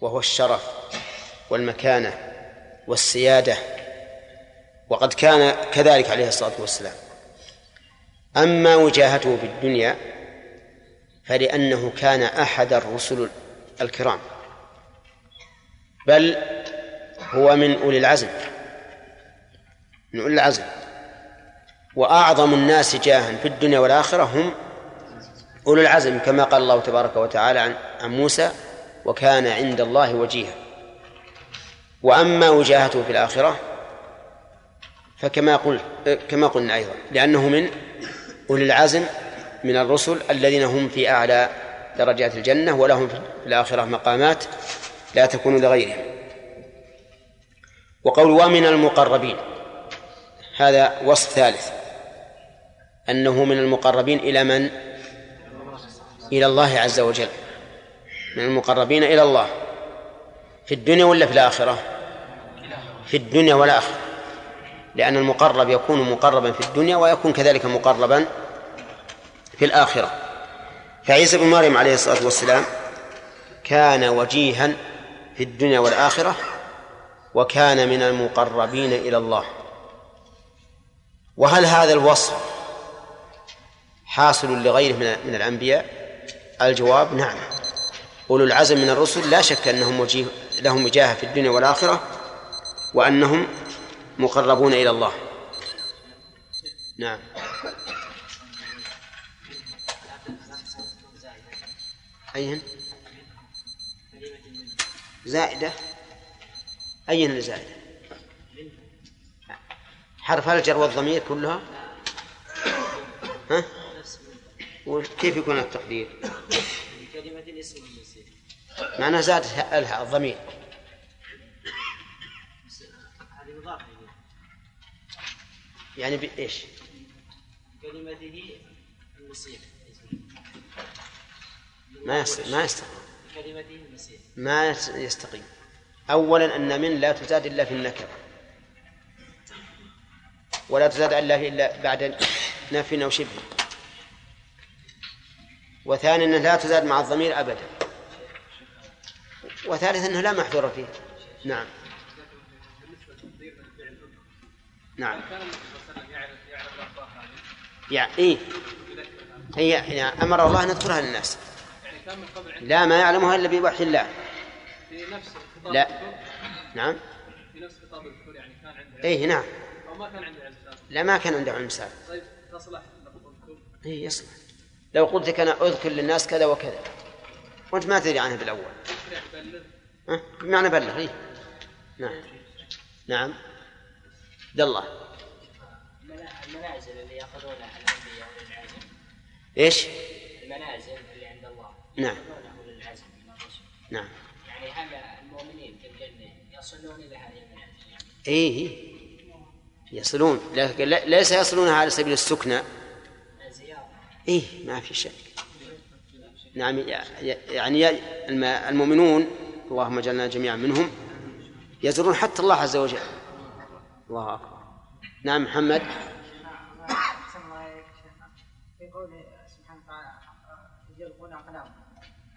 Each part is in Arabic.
وهو الشرف والمكانة والسيادة وقد كان كذلك عليه الصلاة والسلام. أما وجاهته في الدنيا فلأنه كان أحد الرسل الكرام بل هو من أولي العزم من أولي العزم. وأعظم الناس جاها في الدنيا والآخرة هم أولو العزم كما قال الله تبارك وتعالى عن موسى وكان عند الله وجيها. وأما وجاهته في الآخرة فكما قلت كما قلنا أيضا لأنه من أولي العزم من الرسل الذين هم في أعلى درجات الجنة ولهم في الآخرة مقامات لا تكون لغيرهم. وقول ومن المقربين هذا وصف ثالث أنه من المقربين إلى من؟ إلى الله عز وجل. من المقربين إلى الله. في الدنيا ولا في الآخرة؟ في الدنيا والآخرة لأن المقرب يكون مقربا في الدنيا ويكون كذلك مقربا في الآخرة. فعيسى بن مريم عليه الصلاة والسلام كان وجيها في الدنيا والآخرة وكان من المقربين إلى الله. وهل هذا الوصف حاصل لغيره من الأنبياء؟ الجواب نعم. أولو العزم من الرسل لا شك أنهم وجيه لهم وجاهة في الدنيا والآخرة وأنهم مقربون إلى الله. نعم. أيهن زائدة؟ أيهن الزائدة؟ حرف الجر والضمير كلها؟ ها؟ وكيف يكون التقدير؟ كلمة الاسم معناه زاد الضمير. يعني بإيش؟ كلمته المسيح. ما يستقيم ما يستقيم كلمته ما يستقيم. أولا أن من لا تزاد إلا في النكرة ولا تزاد إلا إلا بعد نفي أو شبه. وثانيا لا تزاد مع الضمير أبدا. وثالثا أنه لا محذور فيه. نعم. نعم. يعني إيه. هي يعني أمر الله أن يذكرها للناس. لا ما يعلمها إلا بوحي الله. في نفس لا. نعم. في نفس خطاب الدخول يعني كان عنده إيه نعم. أو ما كان عنده علم لا ما كان عنده علم سابق. طيب تصلح إيه يصلح. لو قلت لك أنا أذكر للناس كذا وكذا وأنت ما تدري عنها بالأول. ها بمعنى بلغ إيه. نعم. نعم. عبد الله. المنازل اللي يأخذونها الأنبياء للعزم إيش؟ المنازل اللي عند الله. نعم. للعزم من الرسل. نعم. يعني هل المؤمنين في الجنة يصلون إلى هذه المنازل؟ يعني؟ إيه. يصلون. لكن ليس يصلونها على سبيل السكنى إيه ما في شك. نعم يعني المؤمنون اللهم اجعلنا جميعا منهم يزورون حتى الله عز وجل. الله أكبر. نعم محمد.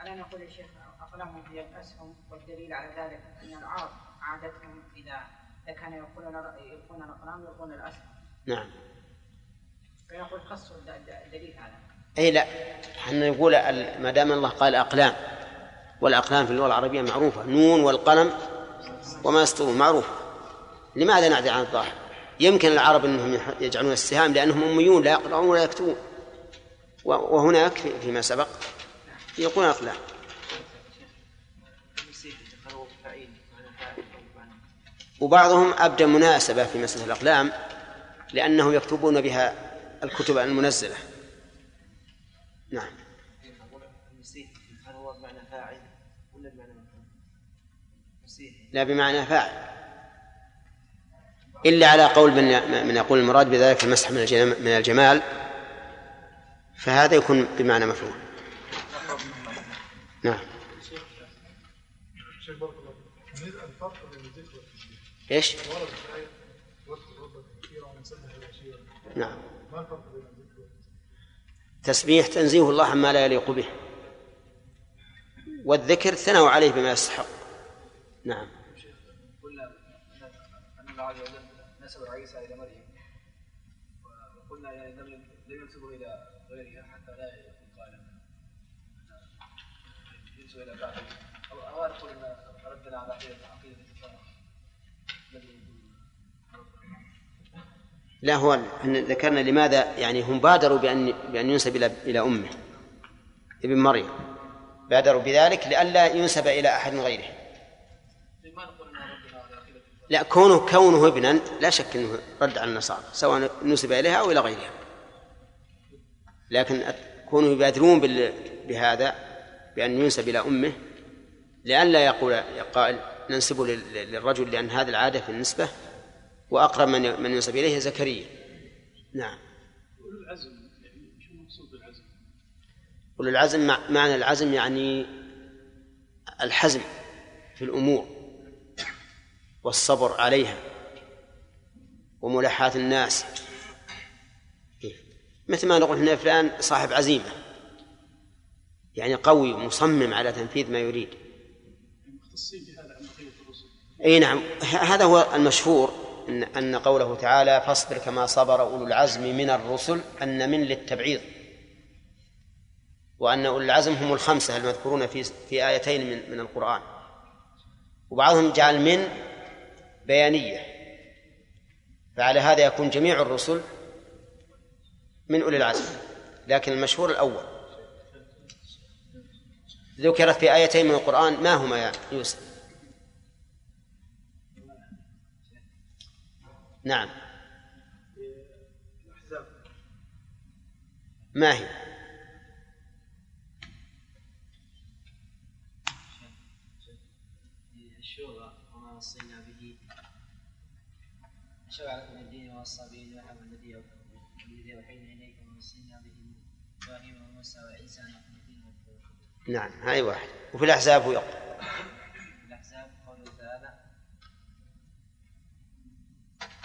ألا نقول يا شيخ أقلامهم هي الأسهم والدليل على ذلك أن العرب عادتهم إذا كانوا يلقون يلقون الأقلام يلقون الأسهم؟ نعم. فيقول خصوا الدليل هذا أي لا إحنا نقول ما دام الله قال أقلام والأقلام في اللغة العربية معروفة نون والقلم وما يسطرون معروفة لماذا نعدل عن الظاهر؟ يمكن العرب إنهم يجعلون السهام لأنهم أميون لا يقرؤون ولا يكتبون. وهناك فيما سبق يقولون أقلام. وبعضهم أبدى مناسبة في مسألة الأقلام لأنهم يكتبون بها الكتب المنزلة. نعم. لا بمعنى فاعل. إلا على قول من من يقول المراد بذلك المسح من الجمال فهذا يكون بمعنى مفعول. نعم. إيش؟ نعم. تسبيح تنزيه الله عما لا يليق به. والذكر ثنوا عليه بما يستحق. نعم. الله عز وجل نسب إلى مريم. لا هو ذكرنا لماذا يعني هم بادروا بأن بأن ينسب إلى إلى أمه ابن مريم. بادروا بذلك لئلا ينسب إلى أحد غيره. لا كونه كونه ابنا لا شك إنه رد على النصارى سواء نسب إليها أو إلى غيرها. لكن كونه يبادرون بهذا بأن ينسب إلى أمه لئلا يقول قائل ننسبه للرجل لأن هذه العادة في النسبة وأقرب من من ينسب اليه زكريا. نعم. العزم يعني شو المقصود بالعزم؟ العزم معنى العزم يعني الحزم في الأمور والصبر عليها وملاحاة الناس. مثل ما نقول هنا فلان صاحب عزيمة يعني قوي مصمم على تنفيذ ما يريد. إي نعم هذا هو المشهور. ان أن قوله تعالى فاصبر كما صبر أولو العزم من الرسل أن من للتبعيض. وأن أولو العزم هم الخمسة المذكورون في في آيتين من من القرآن. وبعضهم جعل من بيانية. فعلى هذا يكون جميع الرسل من أولي العزم. لكن المشهور الأول. ذكرت في آيتين من القرآن ما هما يا يوسف؟ نعم. ما هي؟ شرع من الدين والصابين ونحو الذي الذي أوحينا إليك ووصينا به إبراهيم وموسى وعيسى ان الدين نعم هاي واحد وفي الأحزاب هو يقول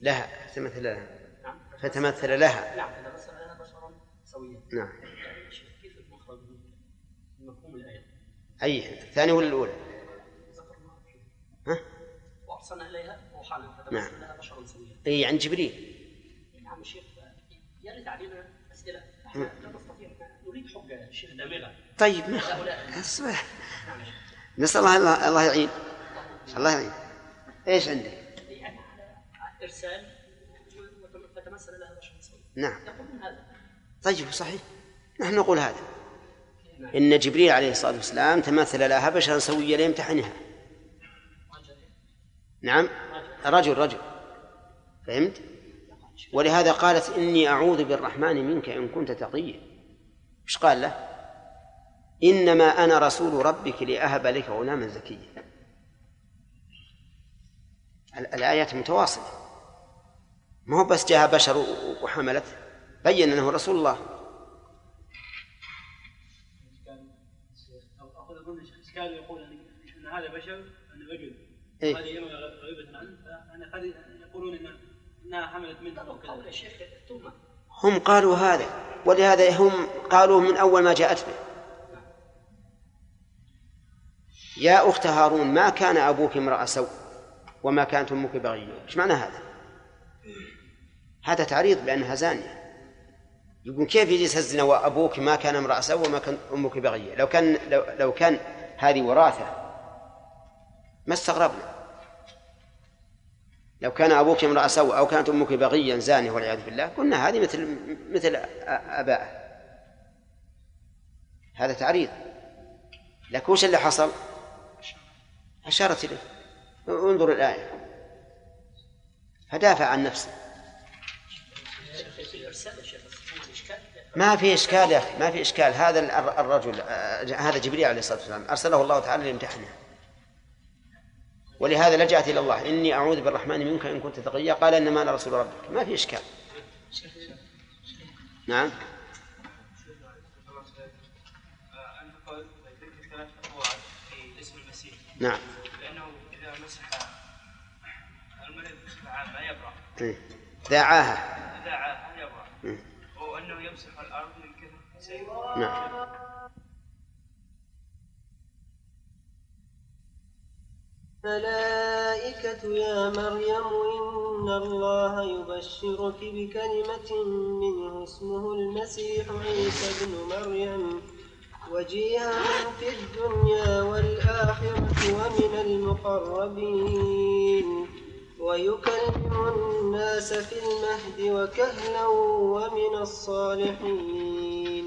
لها فتمثل لها. نعم. فتمثل لها. نعم فتمثل لها بشرا سويا. نعم. كيف المخرج مفهوم الآية؟ أي الثانية ولا الأولى؟ ها؟ وأرسلنا إليها روحانا فتمثل نعم. لها بشرا سويا. أي عن جبريل. نعم الشيخ يرد علينا أسئلة. لا نستطيع نريد حق الشيخ دامغه طيب اسمع نسأل الله الله يعين. الله يعين. إيش عندك؟ إرسال فتمثل لها بشر نعم. هذا؟ طيب صحيح. نحن نقول هذا. إن جبريل عليه الصلاة والسلام تمثل لها بشرا سويا ليمتحنها. نعم. رجل رجل. فهمت؟ ولهذا قالت إني أعوذ بالرحمن منك إن كنت تقيا. إيش قال له؟ إنما أنا رسول ربك لأهب لك غلاما زكيا. الآيات متواصلة. ما هو بس جاء بشر وحملت بين أنه رسول الله. كان يقول ان هذا بشر ان رجل إيه؟ هذه غيبة عنه فانا يقولون ان انها حملت منه هم قالوا هذا ولهذا هم قالوا من أول ما جاءت به. يا أخت هارون ما كان أبوك امرأ سوء وما كانت أمك بغية. إيش معنى هذا؟ هذا تعريض بانها زانية. يقول كيف يجي الزنا وأبوك ما كان امرأ سوء وما كان أمك بغية؟ لو كان لو, لو كان هذه وراثة ما استغربنا. لو كان أبوك امرأة سوء أو كانت أمك بغيا زانية والعياذ بالله قلنا هذه مثل مثل آبائه هذا تعريض. لكن وش اللي حصل؟ أشارت إليه. انظر الآية. فدافع عن نفسه. ما في إشكال يا أخي ما في إشكال. هذا الرجل هذا جبريل عليه الصلاة والسلام. أرسله الله تعالى ليمتحنه. ولهذا لجأت إلى الله. إني أعوذ بالرحمن منك إن كنت تقيا. قال إنما أنا رسول ربك. ما في إشكال. نعم. نعم. لأنه إذا مسح المريض بصفة عامة يبرأ. إيه. دعاها يبرأ إيه. وأنه يمسح الأرض من كثر نعم. الملائكة يا مريم إن الله يبشرك بكلمة منه اسمه المسيح عيسى بن مريم. وجيها في الدنيا والآخرة ومن المقربين. ويكلم الناس في المهد وكهلا ومن الصالحين.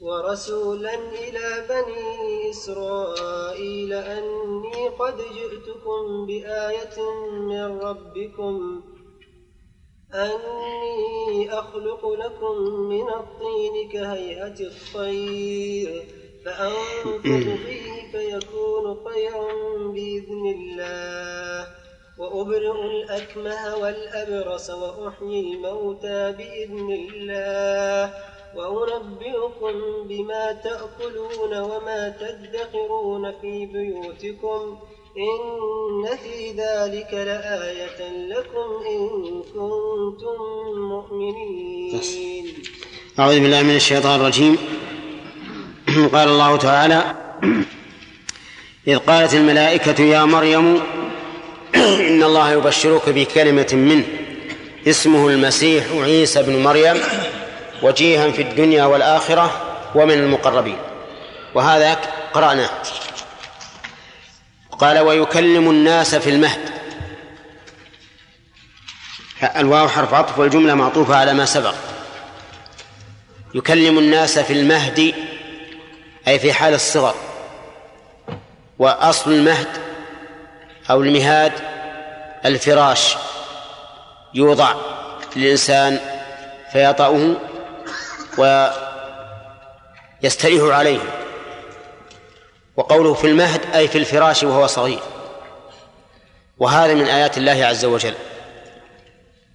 ورسولا إلى بني إسرائيل أني قد جئتكم بآية من ربكم أني أخلق لكم من الطين كهيئة الطير فأنفذ فيه فيكون طيرا بإذن الله وأبرئ الأكمه والأبرص وأحيي الموتى بإذن الله وأنبئكم بما تأكلون وما تدخرون في بيوتكم إن في ذلك لآية لكم إن كنتم مؤمنين. أعوذ بالله من الشيطان الرجيم. قال الله تعالى إذ قالت الملائكة يا مريم إن الله يبشرك بكلمة منه اسمه المسيح عيسى بن مريم. وجيها في الدنيا والآخرة ومن المقربين. وهذا قرأناه قال ويكلم الناس في المهد. الواو حرف عطف والجملة معطوفة على ما سبق. يكلم الناس في المهد أي في حال الصغر. وأصل المهد أو المهاد الفراش. يوضع للإنسان فيطأه ويستريح عليه. وقوله في المهد أي في الفراش وهو صغير. وهذا من آيات الله عز وجل.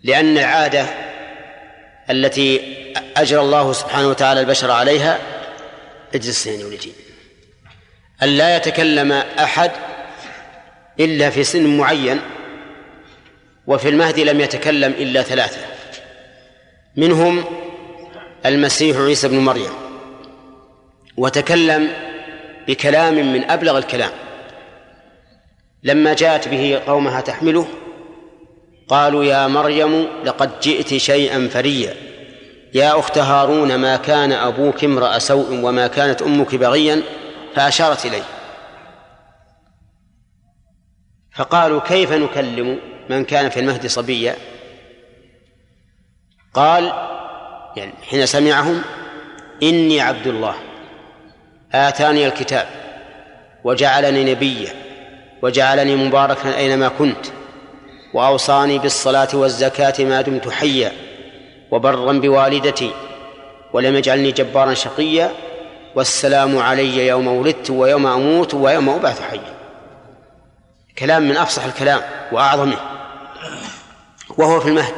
لأن العادة التي أجرى الله سبحانه وتعالى البشر عليها اجلس يعني ولجي أن لا يتكلم أحد إلا في سن معين وفي المهد لم يتكلم إلا ثلاثة. منهم المسيح عيسى بن مريم وتكلم بكلام من أبلغ الكلام. لما جاءت به قومها تحمله قالوا يا مريم لقد جئت شيئا فريا. يا أخت هارون ما كان أبوك امرأ سوء وما كانت أمك بغيا؟ فأشارت إليه. فقالوا كيف نكلم من كان في المهد صبيا؟ قال يعني حين سمعهم إني عبد الله آتاني الكتاب وجعلني نبيا وجعلني مباركا أينما كنت وأوصاني بالصلاة والزكاة ما دمت حيا وبرا بوالدتي ولم يجعلني جبارا شقيا والسلام علي يوم ولدت ويوم أموت ويوم أبعث حيا. كلام من أفصح الكلام وأعظمه وهو في المهد.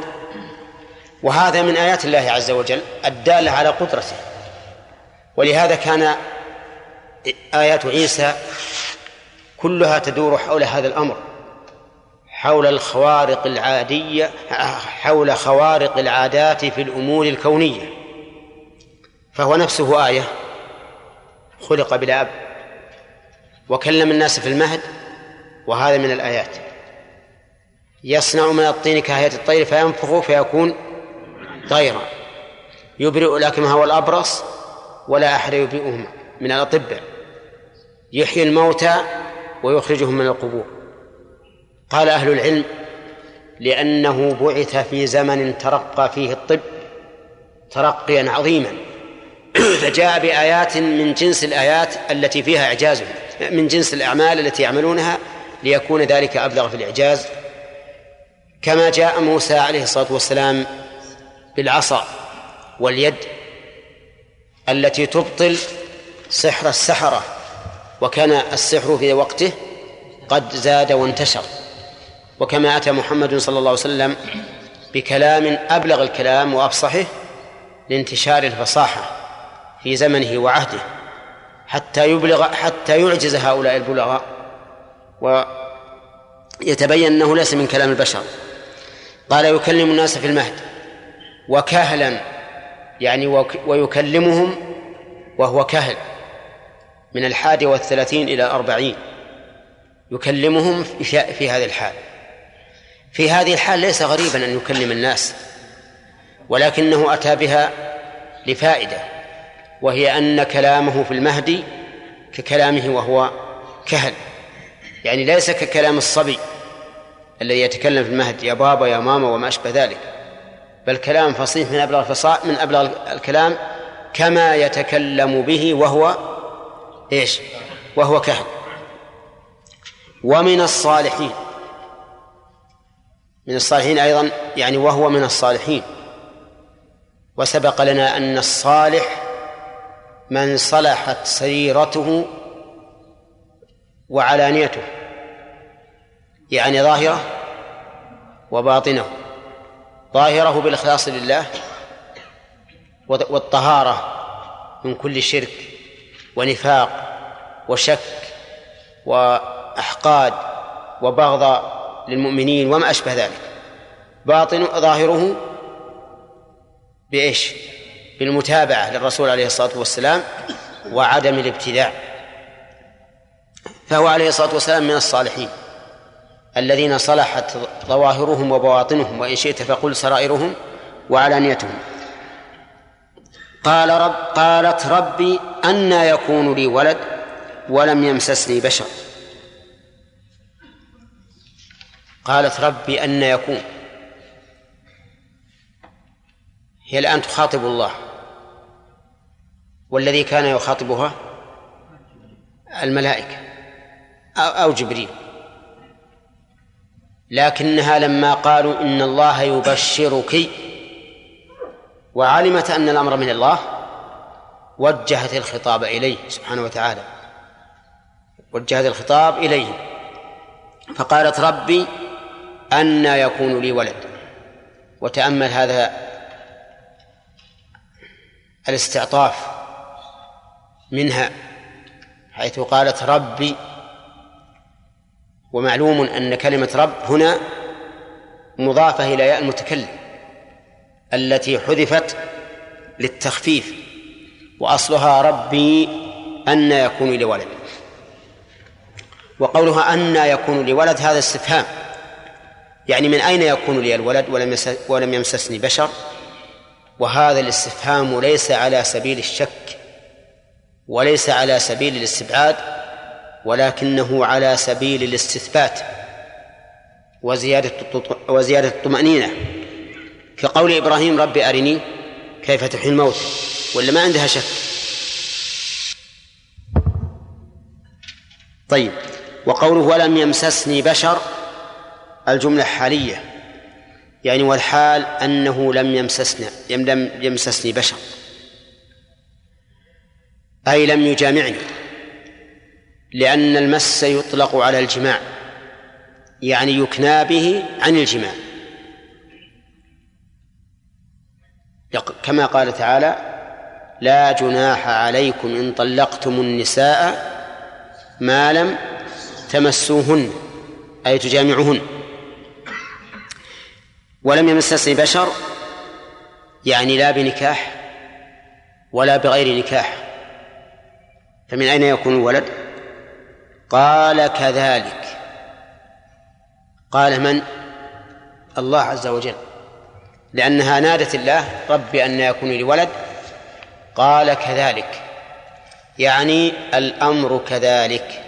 وهذا من آيات الله عز وجل الدالة على قدرته. ولهذا كان آيات عيسى كلها تدور حول هذا الأمر حول الخوارق العادية حول خوارق العادات في الأمور الكونية. فهو نفسه آية خلق بلا أب وكلم الناس في المهد وهذا من الآيات. يصنع من الطين كهيئة الطير فينفخ فيكون طيرا. يبرئ الأكمه والأبرص ولا أحد يبرئهم من الأطباء. يحيي الموتى ويخرجهم من القبور. قال أهل العلم لأنه بعث في زمن ترقى فيه الطب ترقيا عظيما. فجاء بآيات من جنس الآيات التي فيها إعجاز من جنس الأعمال التي يعملونها ليكون ذلك أبلغ في الإعجاز. كما جاء موسى عليه الصلاة والسلام بالعصا واليد التي تبطل سحر السحرة وكان السحر في وقته قد زاد وانتشر. وكما أتى محمد صلى الله عليه وسلم بكلام أبلغ الكلام وأفصحه لانتشار الفصاحة في زمنه وعهده حتى يبلغ حتى يعجز هؤلاء البلغاء ويتبين أنه ليس من كلام البشر. قال يكلم الناس في المهد. وكهلا يعني ويكلمهم وهو كهل من الحادي والثلاثين إلى أربعين. يكلمهم في هذه الحال. في هذه الحال ليس غريبا أن يكلم الناس ولكنه أتى بها لفائدة وهي أن كلامه في المهدي ككلامه وهو كهل. يعني ليس ككلام الصبي الذي يتكلم في المهد يا بابا يا ماما وما أشبه ذلك. بل كلام فصيح من أبلغ الفصاح من أبلغ الكلام كما يتكلم به وهو إيش؟ وهو كهل ومن الصالحين. من الصالحين أيضا يعني وهو من الصالحين. وسبق لنا أن الصالح من صلحت سريرته وعلانيته يعني ظاهرة وباطنة. ظاهره بالإخلاص لله والطهارة من كل شرك ونفاق وشك وأحقاد وبغض للمؤمنين وما أشبه ذلك. باطن ظاهره بإيش؟ بالمتابعة للرسول عليه الصلاة والسلام وعدم الابتداع. فهو عليه الصلاة والسلام من الصالحين. الذين صلحت ظواهرهم وبواطنهم وإن شئت فقل سرائرهم وعلانيتهم. قال رب قالت ربي أنى يكون لي ولد ولم يمسسني بشر. قالت ربي أن يكون. هي الآن تخاطب الله. والذي كان يخاطبها الملائكة أو جبريل. لكنها لما قالوا إن الله يبشرك وعلمت أن الأمر من الله وجهت الخطاب إليه سبحانه وتعالى. وجهت الخطاب إليه. فقالت ربي أن يكون لي ولد. وتأمل هذا الاستعطاف منها حيث قالت ربي ومعلوم أن كلمة رب هنا مضافة إلى ياء المتكلم التي حذفت للتخفيف وأصلها ربي أن يكون لي ولد وقولها أن يكون لي ولد هذا استفهام. يعني من أين يكون لي الولد ولم ولم يمسسني بشر؟ وهذا الاستفهام ليس على سبيل الشك وليس على سبيل الاستبعاد ولكنه على سبيل الاستثبات وزيادة وزيادة الطمأنينة. كقول إبراهيم رب أرني كيف تحيي الموت؟ ولا ما عندها شك؟ طيب وقوله ولم يمسسني بشر الجملة حالية. يعني والحال أنه لم يمسسنا لم يمسسني بشر. أي لم يجامعني. لأن المس يطلق على الجماع يعني يكنى به عن الجماع. كما قال تعالى لا جناح عليكم إن طلقتم النساء ما لم تمسوهن أي تجامعهن ولم يمسسني بشر يعني لا بنكاح ولا بغير نكاح. فمن أين يكون الولد؟ قال كذلك. قال من؟ الله عز وجل. لأنها نادت الله رب أن يكون لي ولد. قال كذلك. يعني الأمر كذلك.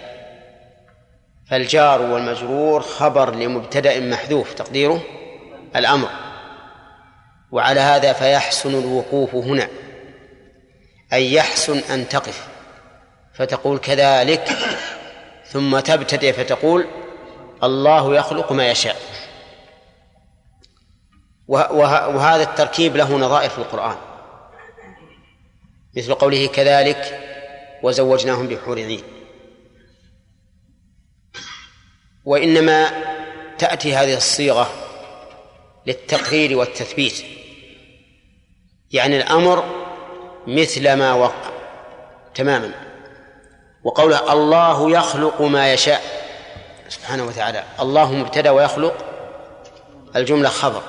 فالجار والمجرور خبر لمبتدأ محذوف تقديره؟ الأمر. وعلى هذا فيحسن الوقوف هنا. أي يحسن أن تقف. فتقول كذلك. ثم تبتدئ فتقول الله يخلق ما يشاء. وهذا التركيب له نظائر في القرآن. مثل قوله كذلك وزوجناهم بحور عين. وإنما تأتي هذه الصيغة للتقرير والتثبيت. يعني الأمر مثل ما وقع تماما. وقوله الله يخلق ما يشاء. سبحانه وتعالى. الله مبتدأ ويخلق. الجملة خبر.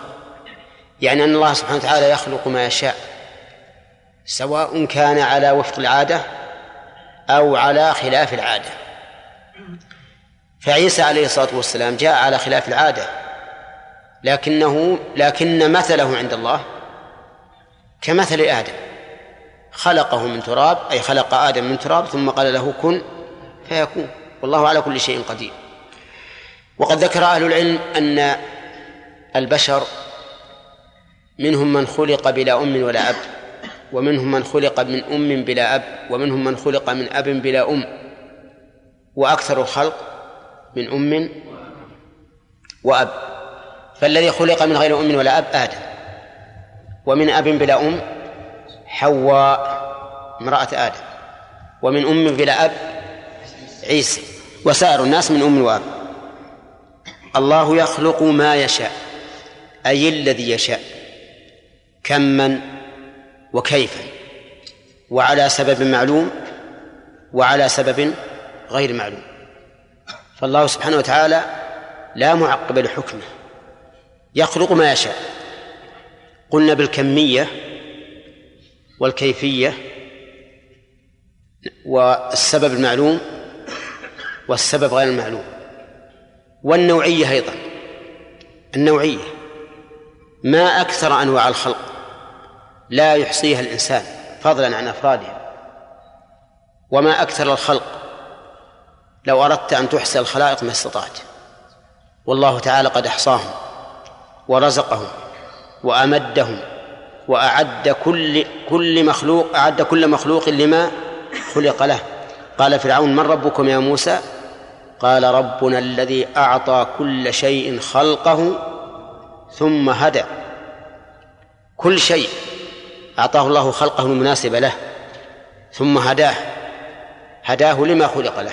يعني أن الله سبحانه وتعالى يخلق ما يشاء. سواء كان على وفق العادة أو على خلاف العادة. فعيسى عليه الصلاة والسلام جاء على خلاف العادة. لكنه لكن مثله عند الله كمثل آدم. خلقه من تراب أي خلق آدم من تراب ثم قال له كن فيكون. والله على كل شيء قدير. وقد ذكر أهل العلم أن البشر منهم من خلق بلا أم ولا أب ومنهم من خلق من أم بلا أب ومنهم من خلق من أب بلا أم. وأكثر الخلق من أم وأب. فالذي خلق من غير أم ولا أب آدم ومن أب بلا أم حواء امرأة آدم ومن أم بلا أب عيسى وسائر الناس من أم وأب. الله يخلق ما يشاء أي الذي يشاء كما وكيفا وعلى سبب معلوم وعلى سبب غير معلوم. فالله سبحانه وتعالى لا معقب لحكمه يخلق ما يشاء. قلنا بالكمية والكيفية والسبب المعلوم والسبب غير المعلوم والنوعية أيضا. النوعية ما أكثر أنواع الخلق لا يحصيها الإنسان فضلا عن أفرادها وما أكثر الخلق لو أردت أن تحصي الخلائق ما استطعت. والله تعالى قد أحصاهم ورزقهم وأمدهم وأعد كل كل مخلوق أعد كل مخلوق لما خلق له. قال فرعون من ربكم يا موسى؟ قال ربنا الذي أعطى كل شيء خلقه ثم هدى. كل شيء أعطاه الله خلقه المناسب له ثم هداه. هداه لما خلق له.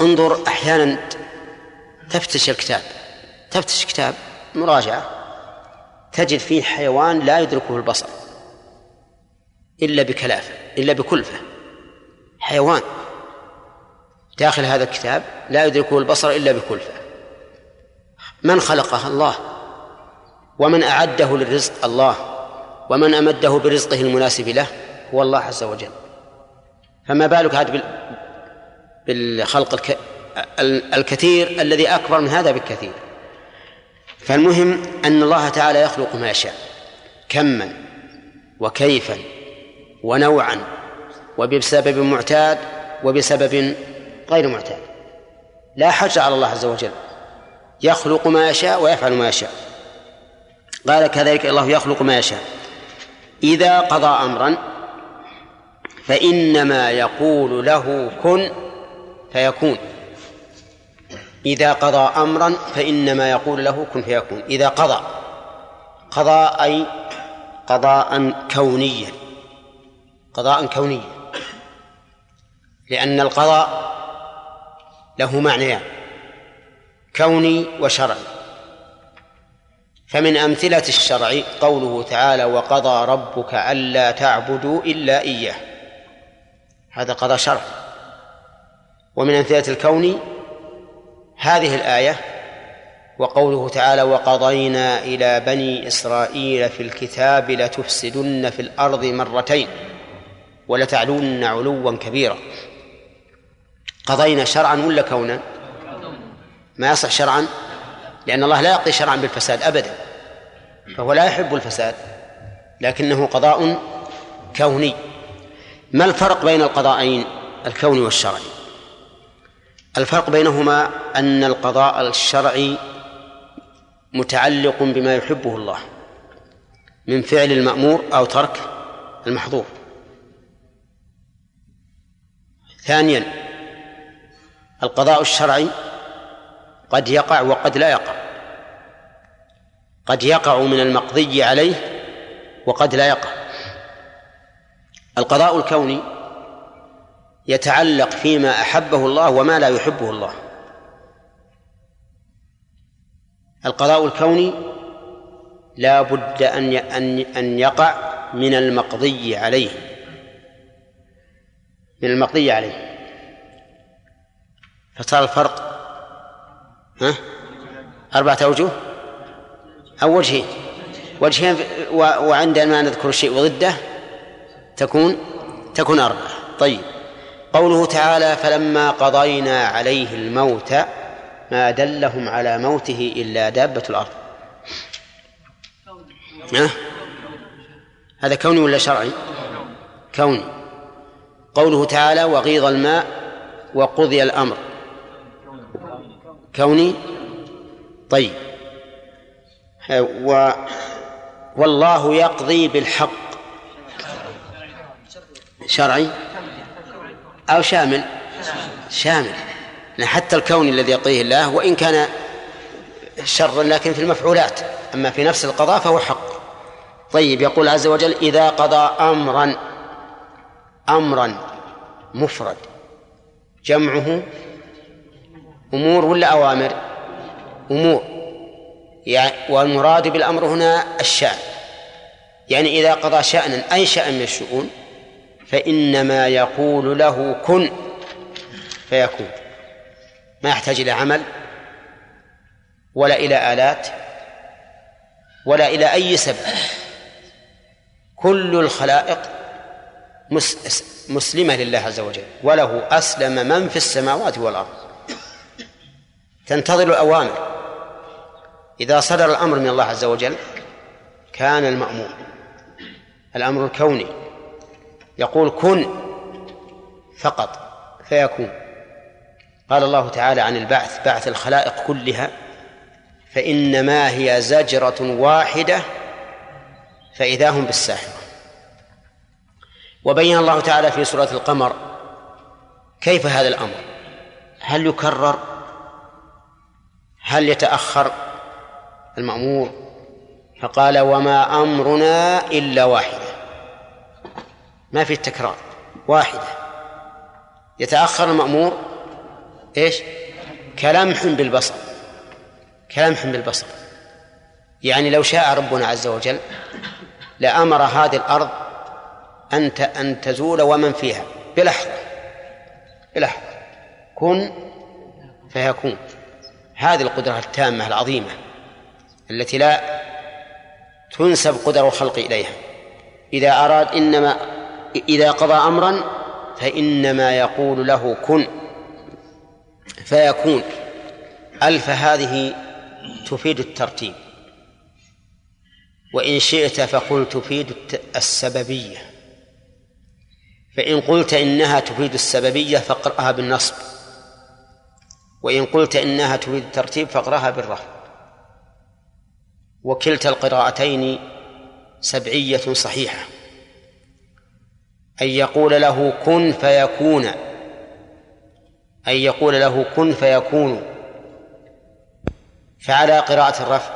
انظر أحيانا تفتش الكتاب. تفتش كتاب مراجعة. تجد فيه حيوان لا يدركه البصر إلا بكلافة إلا بكلفة. حيوان. داخل هذا الكتاب لا يدركه البصر إلا بكلفة. من خلقه؟ الله. ومن أعده للرزق؟ الله. ومن أمده برزقه المناسب له؟ هو الله عز وجل. فما بالك هذا بالخلق الكثير الذي أكبر من هذا بالكثير فالمهم أن الله تعالى يخلق ما يشاء كما وكيفا ونوعا وبسبب معتاد وبسبب غير معتاد. لا حج على الله عز وجل يخلق ما يشاء ويفعل ما يشاء. قال كذلك الله يخلق ما يشاء. إذا قضى أمرا فإنما يقول له كن فيكون. إذا قضى أمرا فإنما يقول له كن فيكون. إذا قضى. قضى أي قضاء كونيا. قضاء كونيا. لأن القضاء له معنيان. كوني وشرعي. فمن أمثلة الشرع قوله تعالى وقضى ربك ألا تعبدوا إلا إياه. هذا قضاء شرع. ومن أمثلة الكون هذه الآية وقوله تعالى وقضينا إلى بني إسرائيل في الكتاب لتفسدن في الأرض مرتين ولتعلن علوا كبيرا. قضينا شرعا ولا كونا؟ ما يصح شرعا؟ لأن الله لا يقضي شرعا بالفساد أبدا فهو لا يحب الفساد لكنه قضاء كوني. ما الفرق بين القضاءين الكوني والشرعي الفرق بينهما أن القضاء الشرعي متعلق بما يحبه الله من فعل المأمور أو ترك المحظور. ثانيا القضاء الشرعي قد يقع وقد لا يقع. قد يقع من المقضي عليه وقد لا يقع. القضاء الكوني يتعلق فيما أحبه الله وما لا يحبه الله. القضاء الكوني لا بد أن أن يقع من المقضي عليه. من المقضي عليه. فصار الفرق ها؟ أربعة أوجه أو وجهين؟ وجهين وعندما نذكر الشيء وضده تكون تكون أربعة. طيب. قوله تعالى فلما قضينا عليه الموت ما دلهم على موته إلا دابة الأرض. ها؟ هذا كوني ولا شرعي؟ كوني. قوله تعالى وغيض الماء وقضي الأمر. كوني؟ طيب. و والله يقضي بالحق. شرعي؟ أو شامل؟ شامل. حتى الكون الذي يقضيه الله وإن كان شرا لكن في المفعولات. أما في نفس القضاء فهو حق. طيب يقول عز وجل إذا قضى أمرا أمرا مفرد جمعه أمور ولا أوامر؟ أمور. يعني والمراد بالأمر هنا الشأن. يعني إذا قضى شأنا أي شأن من الشؤون؟ فإنما يقول له كن. فيكون. ما يحتاج إلى عمل ولا إلى آلات ولا إلى أي سبب. كل الخلائق مسلمة لله عز وجل وله أسلم من في السماوات والأرض. تنتظر الأوامر. إذا صدر الأمر من الله عز وجل كان المأمور الأمر الكوني. يقول كن فقط فيكون. قال الله تعالى عن البعث بعث الخلائق كلها فإنما هي زجرة واحدة فإذا هم بالساحرة وبين الله تعالى في سورة القمر كيف هذا الأمر؟ هل يكرر؟ هل يتأخر؟ المأمور. فقال وما أمرنا إلا واحدة ما في التكرار واحدة. يتأخر المأمور إيش؟ كلمح بالبصر. كلمح بالبصر. يعني لو شاء ربنا عز وجل لأمر هذه الأرض أن أن تزول ومن فيها. بلحظة. بلحظة. كن فيكون. هذه القدرة التامة العظيمة التي لا تنسب قدر الخلق إليها. إذا أراد إنما إذا قضى أمرا فإنما يقول له كن فيكون. ألف هذه تفيد الترتيب. وإن شئت فقل تفيد السببية. فإن قلت إنها تفيد السببية فاقرأها بالنصب. وإن قلت إنها تفيد الترتيب فاقرأها بالرفع. وكلتا القراءتين سبعية صحيحة. أن يقول له كن فيكون. أن يقول له كن فيكون. فعلى قراءة الرفع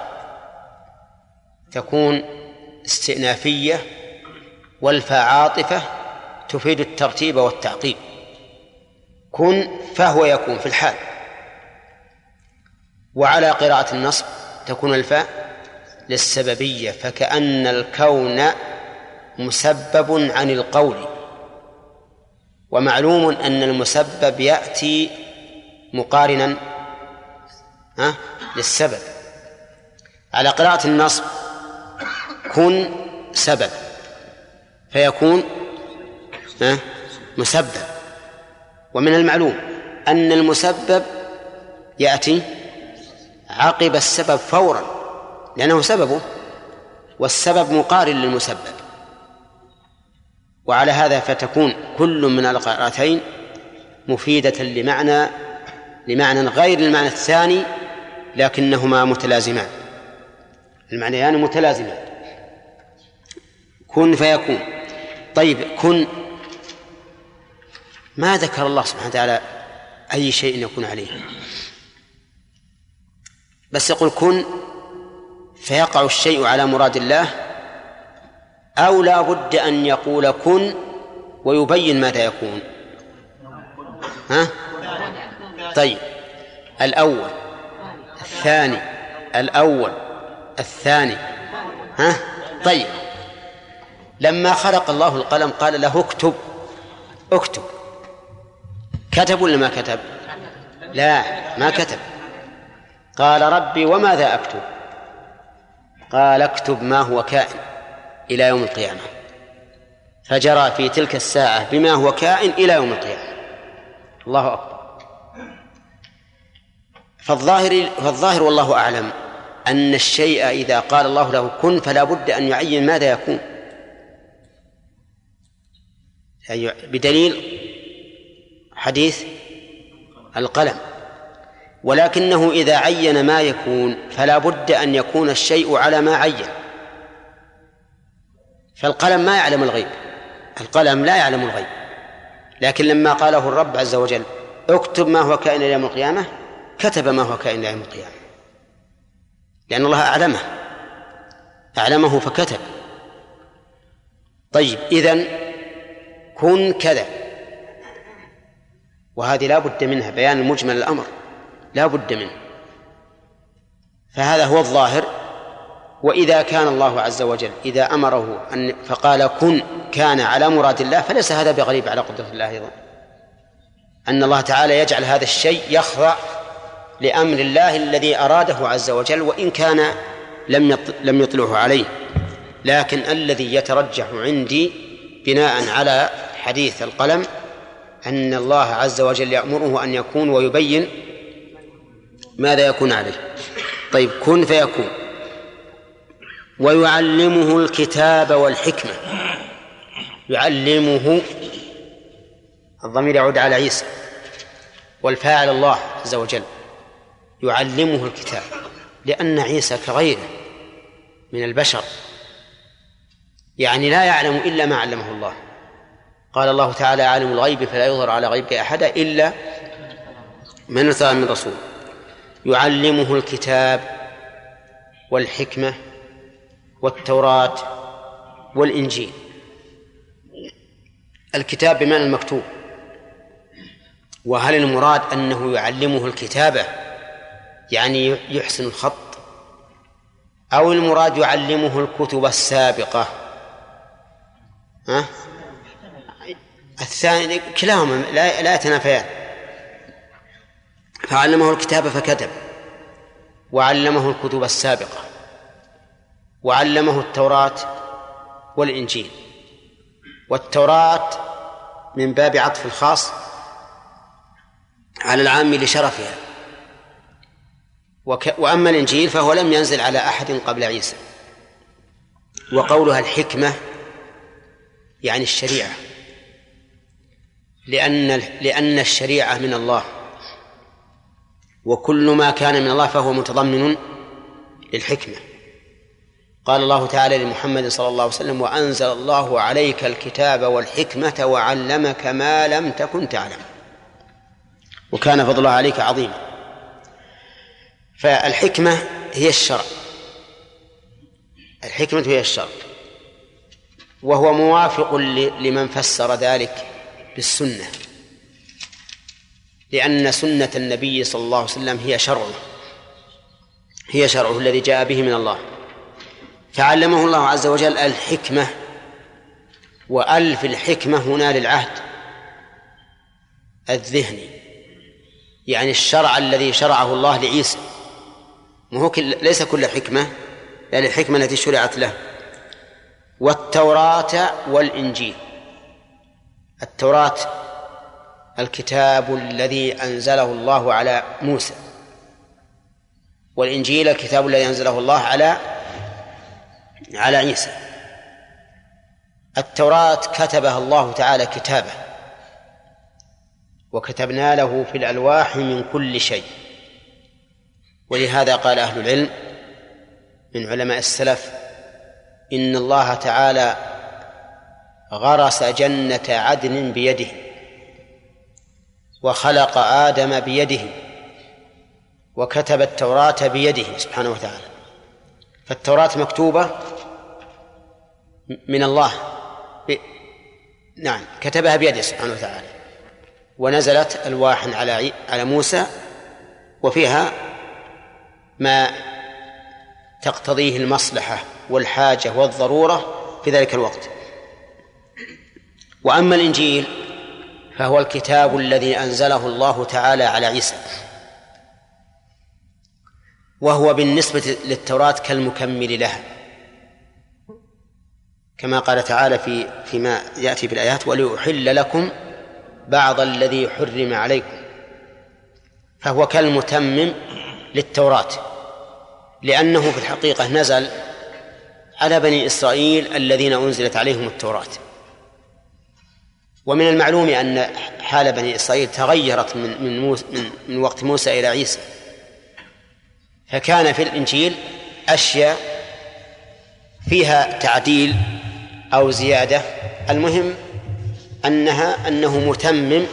تكون استئنافية والفاء عاطفة تفيد الترتيب والتعقيب. كن فهو يكون في الحال. وعلى قراءة النصب تكون الفاء للسببية فكأن الكون مسبب عن القول. ومعلوم أن المسبب يأتي مقارنا ها للسبب. على قراءة النصب كن سبب فيكون ها مسبب. ومن المعلوم أن المسبب يأتي عقب السبب فورا لأنه سببه والسبب مقارن للمسبب. وعلى هذا فتكون كل من القراءتين مفيدة لمعنى لمعنى غير المعنى الثاني لكنهما متلازمان. المعنيان متلازمان. كن فيكون. طيب كن. ما ذكر الله سبحانه وتعالى أي شيء يكون عليه؟ بس يقول كن فيقع الشيء على مراد الله أو لا بد أن يقول كن ويبين ماذا يكون. ها؟ طيب. الأول. الثاني. الأول. الثاني. ها؟ طيب. لما خلق الله القلم قال له اكتب. اكتب. كتب ولا ما كتب؟ لا ما كتب. قال ربي وماذا أكتب؟ قال اكتب ما هو كائن. إلى يوم القيامة. فجرى في تلك الساعة بما هو كائن إلى يوم القيامة. الله أكبر. فالظاهر فالظاهر والله أعلم أن الشيء إذا قال الله له كن فلا بد أن يعين ماذا يكون. بدليل حديث القلم. ولكنه إذا عين ما يكون فلا بد أن يكون الشيء على ما عين. فالقلم ما يعلم الغيب. القلم لا يعلم الغيب. لكن لما قاله الرب عز وجل اكتب ما هو كائن إلى يوم القيامة كتب ما هو كائن إلى يوم القيامة. لأن الله أعلمه. أعلمه فكتب. طيب إذن كن كذا. وهذه لا بد منها بيان مجمل الأمر. لا بد منه. فهذا هو الظاهر. وإذا كان الله عز وجل إذا أمره أن فقال كن كان على مراد الله فليس هذا بغريب على قدرة الله أيضا. أن الله تعالى يجعل هذا الشيء يخضع لأمر الله الذي أراده عز وجل وإن كان لم لم يطلعه عليه. لكن الذي يترجح عندي بناء على حديث القلم أن الله عز وجل يأمره أن يكون ويبين ماذا يكون عليه. طيب كن فيكون. ويعلمه الكتاب والحكمة. يعلمه الضمير يعود على عيسى. والفاعل الله عز وجل. يعلمه الكتاب. لأن عيسى كغيره من البشر. يعني لا يعلم إلا ما علمه الله. قال الله تعالى عالم الغيب فلا يظهر على غيبك أحدا إلا من ارتضى من رسول يعلمه الكتاب والحكمة والتوراة والإنجيل. الكتاب بمعنى المكتوب. وهل المراد أنه يعلمه الكتابة؟ يعني يحسن الخط. أو المراد يعلمه الكتب السابقة؟ ها؟ الثاني كلاهما لا لا يتنافيان. فعلمه الكتاب فكتب وعلمه الكتب السابقة. وعلمه التوراة والإنجيل. والتوراة من باب عطف الخاص على العام لشرفها. وك وأما الإنجيل فهو لم ينزل على أحد قبل عيسى. وقولها الحكمة يعني الشريعة. لأن لأن الشريعة من الله. وكل ما كان من الله فهو متضمن للحكمة. قال الله تعالى لمحمد صلى الله عليه وسلم وأنزل الله عليك الكتاب والحكمة وعلمك ما لم تكن تعلم. وكان فضل الله عليك عظيما فالحكمة هي الشرع. الحكمة هي الشرع. وهو موافق لمن فسر ذلك بالسنة. لأن سنة النبي صلى الله عليه وسلم هي شرعه. هي شرعه الذي جاء به من الله. فعلمه الله عز وجل الحكمة وألف الحكمة هنا للعهد. الذهني يعني الشرع الذي شرعه الله لعيسى. هو ليس كل حكمة يعني الحكمة التي شرعت له. والتوراة والإنجيل. التوراة الكتاب الذي أنزله الله على موسى. والإنجيل الكتاب الذي أنزله الله على على عيسى. التوراة كتبها الله تعالى كتابة. وكتبنا له في الألواح من كل شيء. ولهذا قال أهل العلم من علماء السلف إن الله تعالى غرس جنة عدن بيده وخلق آدم بيده وكتب التوراة بيده سبحانه وتعالى. فالتوراة مكتوبة من الله. نعم كتبها بيده سبحانه وتعالى. ونزلت ألواح على على موسى وفيها ما تقتضيه المصلحة والحاجة والضرورة في ذلك الوقت. وأما الإنجيل فهو الكتاب الذي أنزله الله تعالى على عيسى. وهو بالنسبة للتوراة كالمكمل لها كما قال تعالى في فيما يأتي في الآيات ولأحل لكم بعض الذي حرم عليكم. فهو كالمتمم للتوراة لأنه في الحقيقة نزل على بني إسرائيل الذين أنزلت عليهم التوراة. ومن المعلوم أن حال بني إسرائيل تغيرت من من, موسى من, من وقت موسى إلى عيسى. فكان في الإنجيل أشياء فيها تعديل أو زيادة. المهم أنها أنه متمم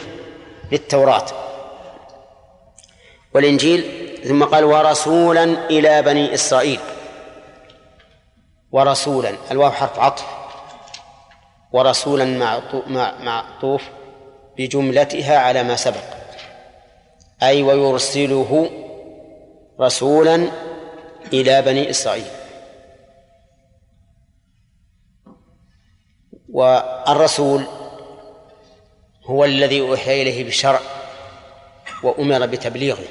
للتوراة. والإنجيل ثم قال ورسولا إلى بني إسرائيل. ورسولا الواو حرف عطف. ورسولا معطوف بجملتها على ما سبق. أي ويرسله رسولا إلى بني إسرائيل. والرسول هو الذي أوحي إليه بالشرع وأمر بتبليغه.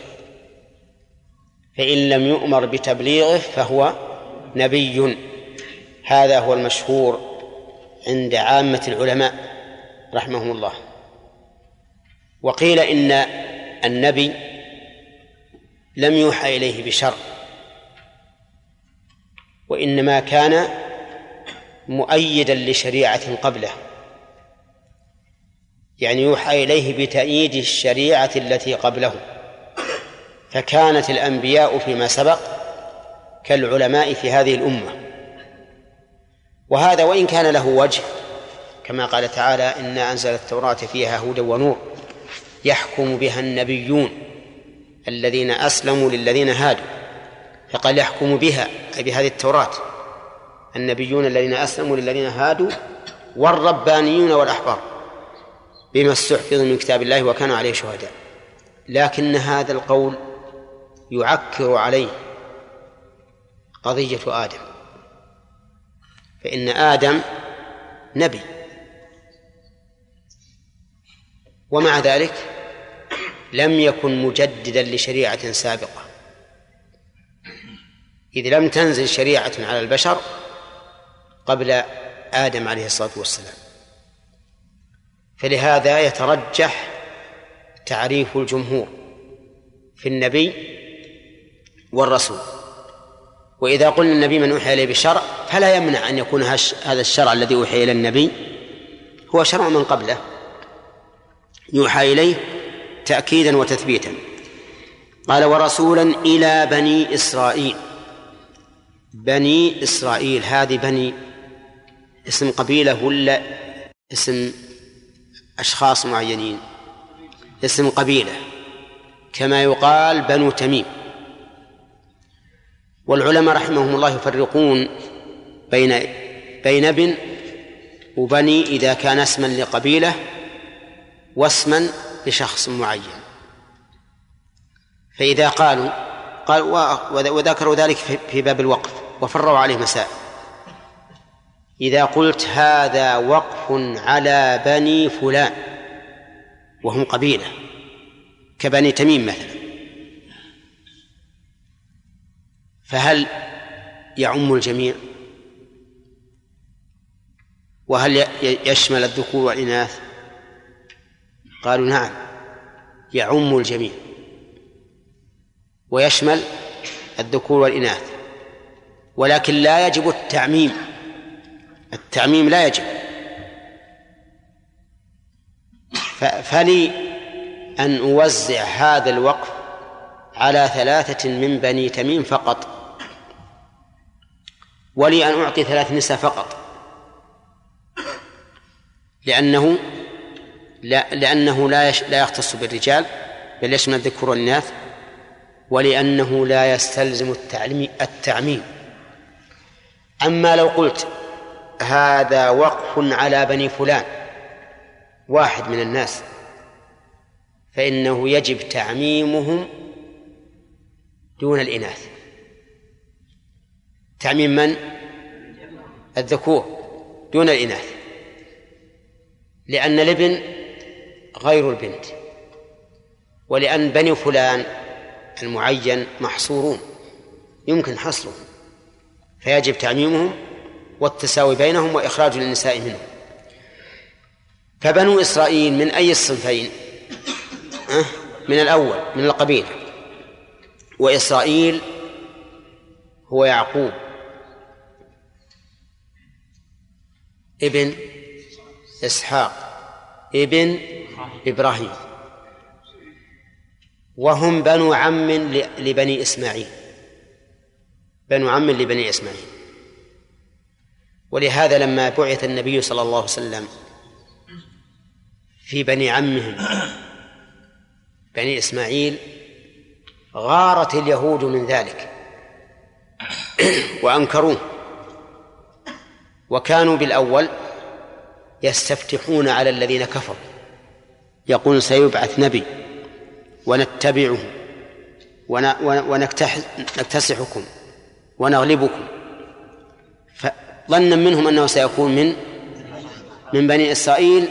فإن لم يؤمر بتبليغه فهو نبي. هذا هو المشهور عند عامة العلماء رحمهم الله. وقيل إن النبي لم يوحى إليه بشرع وإنما كان مؤيدا لشريعة قبله. يعني يوحى إليه بتأييد الشريعة التي قبله. فكانت الأنبياء فيما سبق كالعلماء في هذه الأمة. وهذا وإن كان له وجه كما قال تعالى إنا أنزل التوراة فيها هدى ونور يحكم بها النبيون الذين أسلموا للذين هادوا. فقال يحكم بها أي بهذه التوراة. النبيون الذين أسلموا للذين هادوا والربانيون والأحبار بما استحفظوا من كتاب الله وكانوا عليه شهداء. لكن هذا القول يعكر عليه قضية آدم. فإن آدم نبي. ومع ذلك لم يكن مجددا لشريعة سابقة. إذ لم تنزل شريعة على البشر قبل آدم عليه الصلاة والسلام. فلهذا يترجح تعريف الجمهور في النبي والرسول. وإذا قلنا النبي من أوحي إليه بالشرع فلا يمنع أن يكون هذا الشرع الذي أوحي إلى النبي هو شرع من قبله. يوحى إليه تأكيدا وتثبيتا. قال ورسولا إلى بني إسرائيل. بني إسرائيل هذه بني اسم قبيلة ولا اسم أشخاص معينين؟ اسم قبيلة كما يقال بنو تميم. والعلماء رحمهم الله يفرقون بين بين ابن وبني إذا كان اسما لقبيلة واسما لشخص معين. فإذا قالوا قال وذكروا ذلك في باب الوقف وفروا عليه مسائل. إذا قلت هذا وقف على بني فلان وهم قبيلة كبني تميم مثلا. فهل يعم الجميع؟ وهل يشمل الذكور والإناث؟ قالوا نعم يعم الجميع. ويشمل الذكور والإناث. ولكن لا يجب التعميم. التعميم لا يجب. فلي أن أوزع هذا الوقف على ثلاثة من بني تميم فقط. ولي أن أعطي ثلاث نساء فقط. لأنه لا لأنه لا لا يختص بالرجال بل يشمل الذكور والإناث ولأنه لا يستلزم التعليم التعميم. أما لو قلت هذا وقف على بني فلان واحد من الناس. فإنه يجب تعميمهم دون الإناث. تعميم من؟ الذكور دون الإناث. لأن الابن غير البنت ولأن بني فلان المعين محصورون يمكن حصرهم فيجب تعميمهم والتساوي بينهم وإخراج النساء منهم فبنو إسرائيل من أي الصنفين؟ من الأول من القبيلة. وإسرائيل هو يعقوب. ابن إسحاق. ابن إبراهيم. وهم بنو عم لبني إسماعيل. بنو عم لبني إسماعيل. ولهذا لما بعث النبي صلى الله عليه وسلم في بني عمهم بني إسماعيل غارت اليهود من ذلك وأنكروه. وكانوا بالأول يستفتحون على الذين كفروا. يقول سيبعث نبي ونتبعه ونكتسحكم ونغلبكم. فظنا منهم أنه سيكون من من بني إسرائيل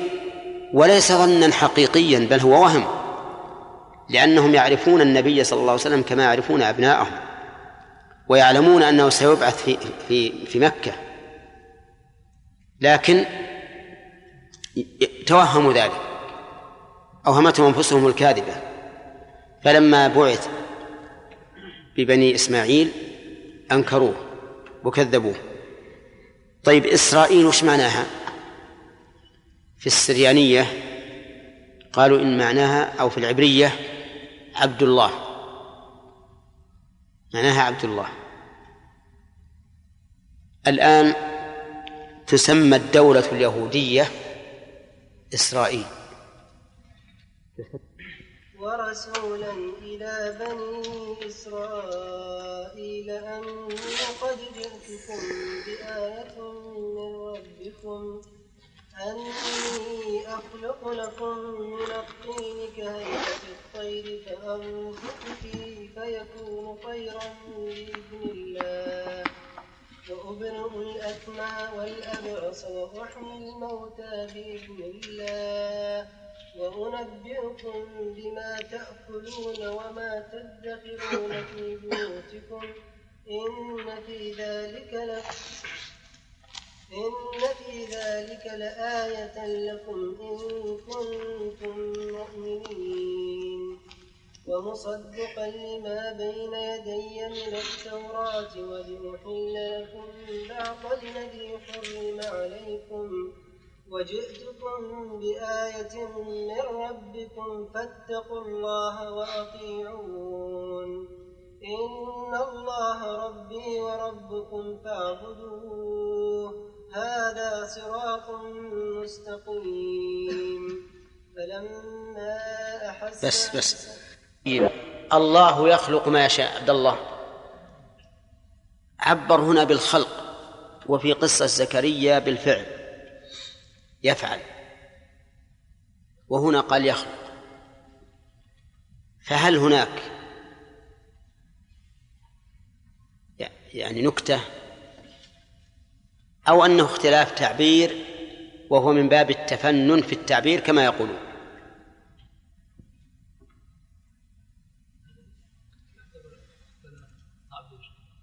وليس ظنا حقيقيا بل هو وهم لأنهم يعرفون النبي صلى الله عليه وسلم كما يعرفون أبناءهم ويعلمون أنه سيبعث في في في مكة. لكن توهموا ذلك أوهمتهم أنفسهم الكاذبة. فلما بعث ببني إسماعيل أنكروه وكذبوه. طيب إسرائيل وش معناها؟ في السريانية قالوا إن معناها أو في العبرية عبد الله. معناها عبد الله. الآن تسمى الدولة اليهودية إسرائيل. ورسولا إلى بني إسرائيل أني قد جئتكم بآية من ربكم أني أخلق لكم من الطين كهيئة الطير فأنفق فيه فيكون طيرا بإذن الله وأبرئ الأكمى والأبرص وأحيي الموتى بإذن الله. وأنبئكم بما تأكلون وما تدخرون في بيوتكم. إن في ذلك ل... إن في ذلك لآية لكم إن كنتم مؤمنين. ومصدقا لما بين يدي من التوراة ولأحل لكم بعض الذي حرم عليكم. وجئتكم بآية من ربكم فاتقوا الله وأطيعون. إن الله ربي وربكم فاعبدوه. هذا صراط مستقيم. فلما أحس بس بس. الله يخلق ما يشاء. عبد الله. عبر هنا بالخلق وفي قصة زكريا بالفعل. يفعل. وهنا قال يخلق. فهل هناك يعني نكتة أو أنه اختلاف تعبير وهو من باب التفنن في التعبير كما يقولون؟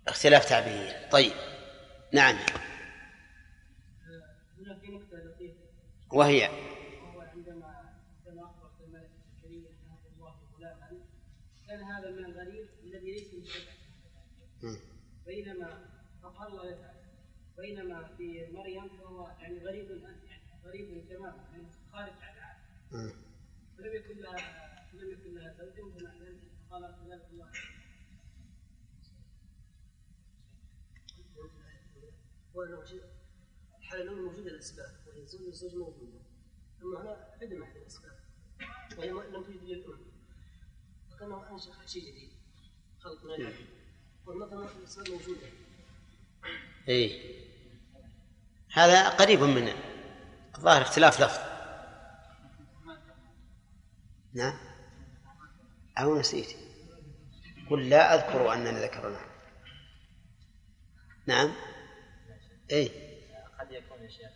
اختلاف تعبير. طيب. نعم. غلاما كان هذا من الغريب الذي ليس متبعا بينما فقال الله يفعل بينما في مريم فهو يعني غريب يعني غريب تماما يعني خارج عن العادة ولم يكن لها الحالة الأولى موجودة الأسباب وهي الزوج والزوج موجودة أما هنا عدم أحد الأسباب وهي ما- لم توجد للأم فكما أنشأ شيء جديد. خلق من العدم والمطر الأسباب موجودة إيه. هذا قريب من الظاهر اختلاف لفظ. نعم. أو نسيت. قل لا أذكر أنني ذكرنا. نعم. إيه. قد يكون يا شيخ.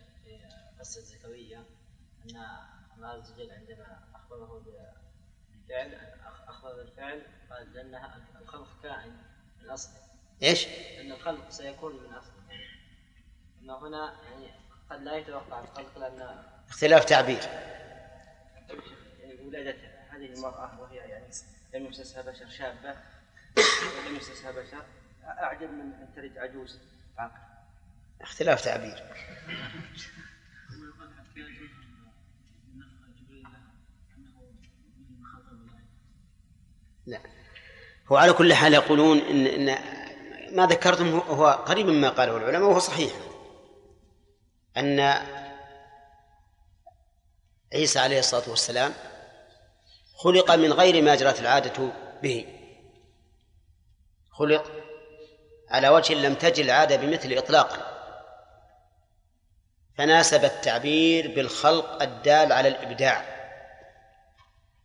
قصة زكريا أن الله عز وجل عندما أخبره بالفعل أخبر بالفعل قال لأن الخلق كائن من أصله. إيش؟ أن الخلق سيكون من أصله. أما هنا يعني قد لا يتوقع الخلق لأن اختلاف تعبير. يعني ولادة هذه المرأة وهي يعني لم يمسسها بشر شابة ولم يمسسها بشر أعجب من أن تلد عجوز. عاقل اختلاف تعبير. لا. هو على كل حال يقولون إن, إن ما ذكرتم هو- قريب مما قاله العلماء وهو صحيح. أن عيسى عليه الصلاة والسلام خلق من غير ما جرت العادة به. خلق على وجه لم تجل العادة بمثل إطلاقا. فناسب التعبير بالخلق الدال على الإبداع.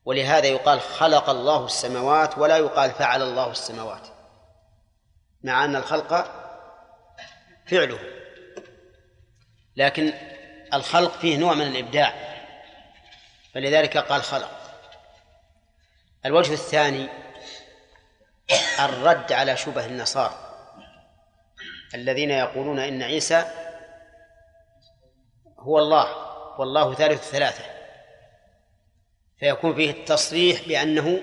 ولهذا يقال خلق الله السماوات ولا يقال فعل الله السماوات مع أن الخلق فعله. لكن الخلق فيه نوع من الإبداع فلذلك قال خلق. الوجه الثاني الرد على شبه النصارى الذين يقولون إن عيسى هو الله والله ثالث ثلاثة. فيكون فيه التصريح بأنه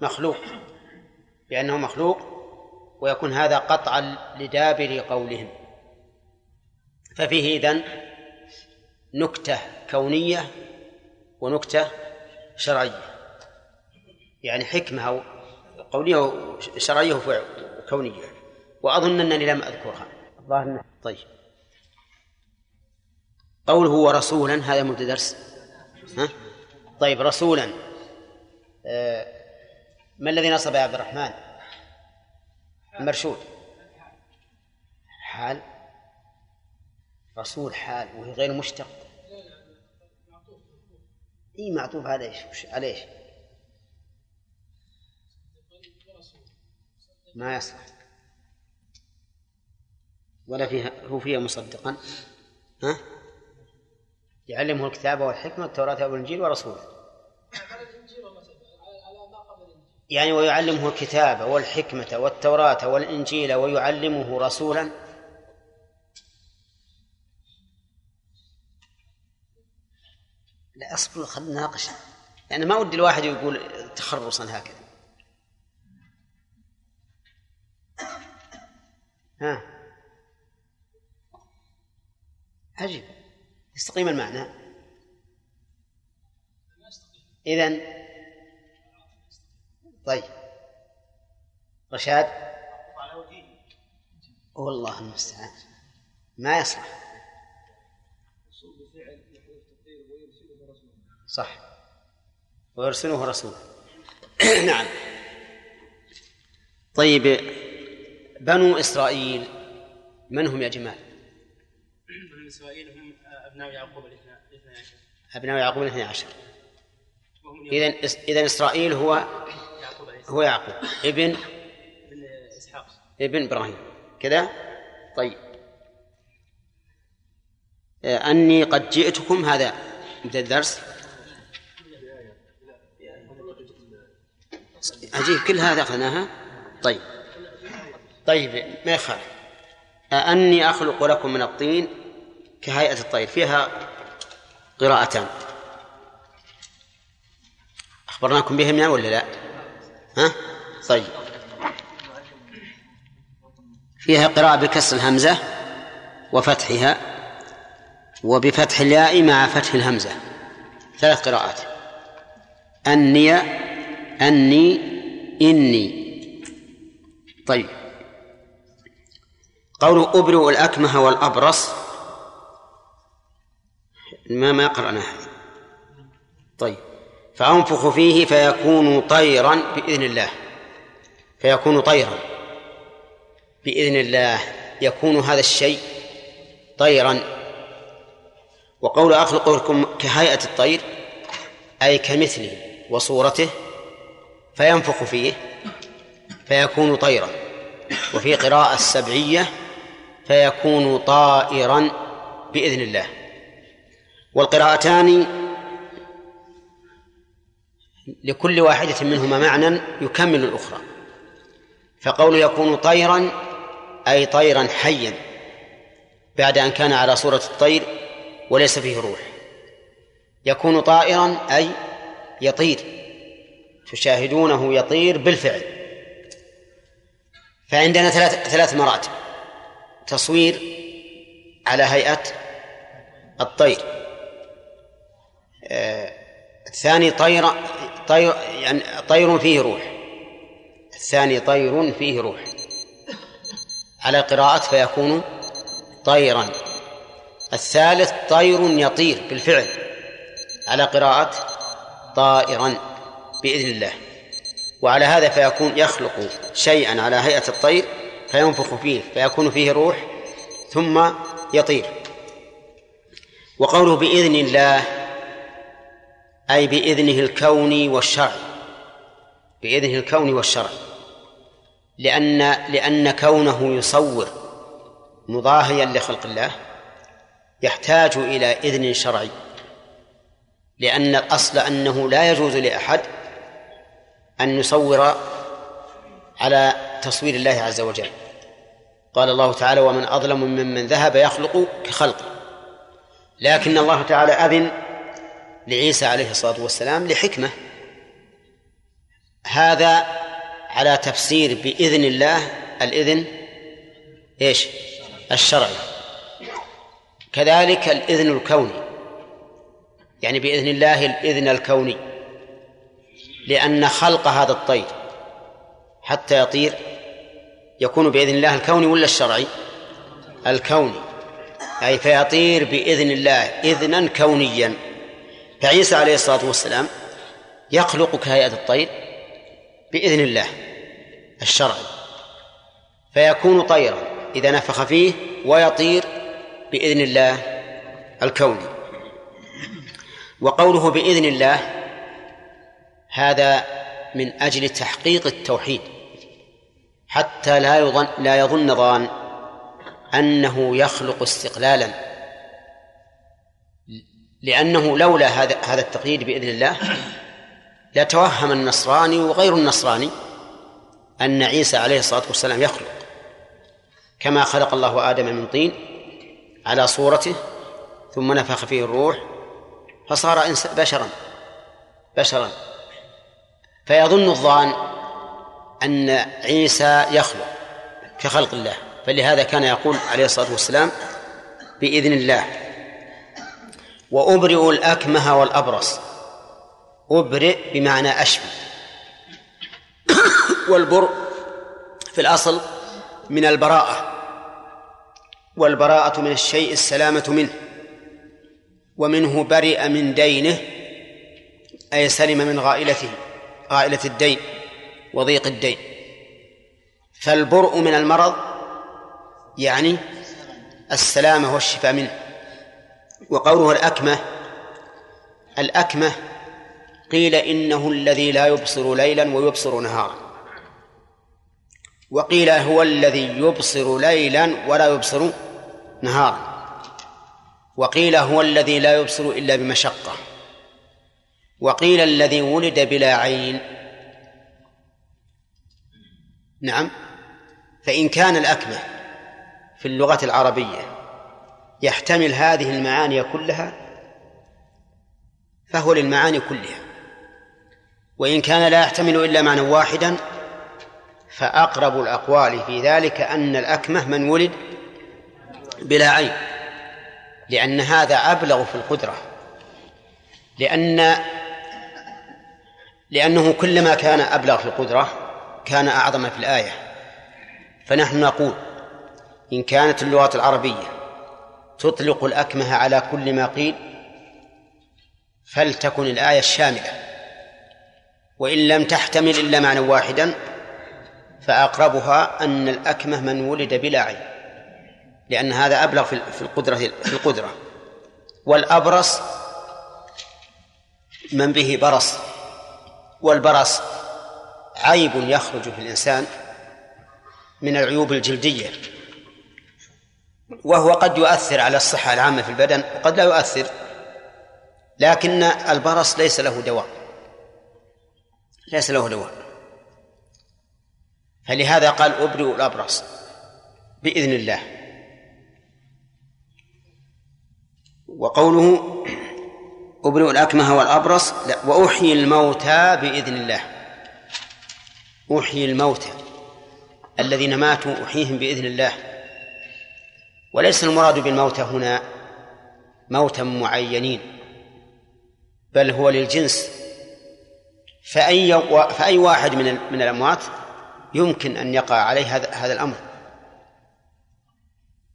مخلوق بأنه مخلوق ويكون هذا قطعا لدابر قولهم. ففيه إذن نكتة كونية ونكتة شرعية. يعني حكمة أو قولية وشرعية وكونية وأظن أنني لم أذكرها. الظاهر طيب. قوله ورسولا هذا مبدا درس. ها؟ طيب رسولا. آه، ما الذي نصب يا عبد الرحمن؟ مرشود. حال. رسول حال وهي غير مشتق. إي معطوف على إيش؟ على إيش؟ ما يصلح. ولا فيها هو فيها مصدقا. ها؟ يعلمه الكتاب والحكمة التوراة والإنجيل ورسوله. يعني ويعلمه الكتاب والحكمة والتوراة والإنجيل ويعلمه رسولا. لا أصبر خلينا نناقش يعني ما ودي الواحد يقول تخرصا هكذا. ها؟ عجيب. يستقيم المعنى. إذن طيب. رشاد؟ والله المستعان. ما يصلح. صح. ويرسله رسولا نعم. طيب بنو إسرائيل من هم يا جمال؟ بني إسرائيل هم أبناء يعقوب الاثنى الاثنى عشر. أبناء يعقوب الاثني عشر. إذا إذا إسرائيل هو يعقوب هو يعقوب. ابن بن إسحاق. ابن إبراهيم. كذا؟ طيب. آه، أني قد جئتكم هذا مبدأ الدرس. عجيب كل هذا أخذناها؟ طيب. طيب ما يخالف. آه، أني أخلق لكم من الطين. كهيئة الطير فيها قراءتان. أخبرناكم بهم يعني ولا لا؟ ها؟ طيب. فيها قراءة بكسر الهمزة وفتحها وبفتح الياء مع فتح الهمزة. ثلاث قراءات. أني أني إني. طيب. قول أبرئ الأكمه والأبرص. ما ما قرأنا هذه طيب. فأنفخ فيه فيكون طيرا بإذن الله. فيكون طيرا. بإذن الله يكون هذا الشيء طيرا. وقول أخلق لكم كهيئة الطير أي كمثله وصورته فينفخ فيه فيكون طيرا. وفي قراءة السبعية فيكون طائرا بإذن الله. والقراءتان لكل واحدة منهما معنى يكمل الأخرى. فقول يكون طيرا أي طيرا حيا بعد أن كان على صورة الطير وليس فيه روح. يكون طائرا أي يطير. تشاهدونه يطير بالفعل. فعندنا ثلاث ثلاث مراتب. تصوير على هيئة الطير. الثاني طير طير يعني طير فيه روح. الثاني طير فيه روح. على قراءة فيكون طيرا. الثالث طير يطير بالفعل. على قراءة طائرا بإذن الله. وعلى هذا فيكون يخلق شيئا على هيئة الطير فينفخ فيه فيكون فيه روح ثم يطير. وقوله بإذن الله أي بإذنه الكوني والشرعي بإذنه الكوني والشرعي لأن لأن كونه يصور مضاهيا لخلق الله يحتاج إلى إذن شرعي. لأن الأصل أنه لا يجوز لأحد أن يصور على تصوير الله عز وجل. قال الله تعالى ومن أظلم ممن ذهب يخلق كخلقه. لكن الله تعالى أذن لعيسى عليه الصلاة والسلام لحكمة. هذا على تفسير بإذن الله. الإذن إيش؟ الشرعي. كذلك الإذن الكوني. يعني بإذن الله الإذن الكوني. لأن خلق هذا الطير حتى يطير يكون بإذن الله الكوني ولا الشرعي؟ الكوني. أي فيطير بإذن الله إذنا كونيا. فعيسى عليه الصلاة والسلام يخلق كهيئة الطير بإذن الله الشرعي فيكون طيرا إذا نفخ فيه ويطير بإذن الله الكوني وقوله بإذن الله هذا من أجل تحقيق التوحيد حتى لا يظن لا يظن ظان أنه يخلق استقلالا لأنه لولا هذا هذا التقييد بإذن الله لتوهم النصراني وغير النصراني أن عيسى عليه الصلاة والسلام يخلق كما خلق الله آدم من طين على صورته ثم نفخ فيه الروح فصار بشرا بشرا. فيظن الظان أن عيسى يخلق كخلق الله فلهذا كان يقول عليه الصلاة والسلام بإذن الله وأبرئ الأكمه والأبرص. أبرئ بمعنى أشفي والبرء في الأصل من البراءة. والبراءة من الشيء السلامة منه. ومنه برئ من دينه أي سلم من غائلته غائلة الدين وضيق الدين. فالبرء من المرض يعني السلامة والشفاء منه. وقوله الأكمة الأكمة قيل إنه الذي لا يبصر ليلا ويبصر نهارا. وقيل هو الذي يبصر ليلا ولا يبصر نهارا. وقيل هو الذي لا يبصر إلا بمشقة. وقيل الذي ولد بلا عين. نعم. فإن كان الأكمة في اللغة العربية يحتمل هذه المعاني كلها فهو للمعاني كلها. وإن كان لا يحتمل إلا معنى واحدا فأقرب الأقوال في ذلك أن الأكمة من ولد بلا عين لأن هذا أبلغ في القدرة. لأن لأنه كلما كان أبلغ في القدرة كان أعظم في الآية. فنحن نقول إن كانت اللغة العربية تطلق الأكمه على كل ما قيل فلتكن الآية الشاملة. وإن لم تحتمل إلا معنى واحدا فأقربها أن الأكمه من ولد بلا عين لأن هذا أبلغ في القدرة في القدرة. والأبرص من به برص والبرص عيب يخرج في الإنسان من العيوب الجلدية. وهو قد يؤثر على الصحة العامة في البدن وقد لا يؤثر لكن البرص ليس له دواء. ليس له دواء. فلهذا قال أبرئ الأبرص بإذن الله. وقوله أبرئ الأكمه والأبرص وأحيي الموتى بإذن الله. أحيي الموتى الذين ماتوا أحييهم بإذن الله. وليس المراد بالموتى هنا موتا معينين بل هو للجنس. فأي فأي واحد من من الأموات يمكن أن يقع عليه هذا هذا الأمر.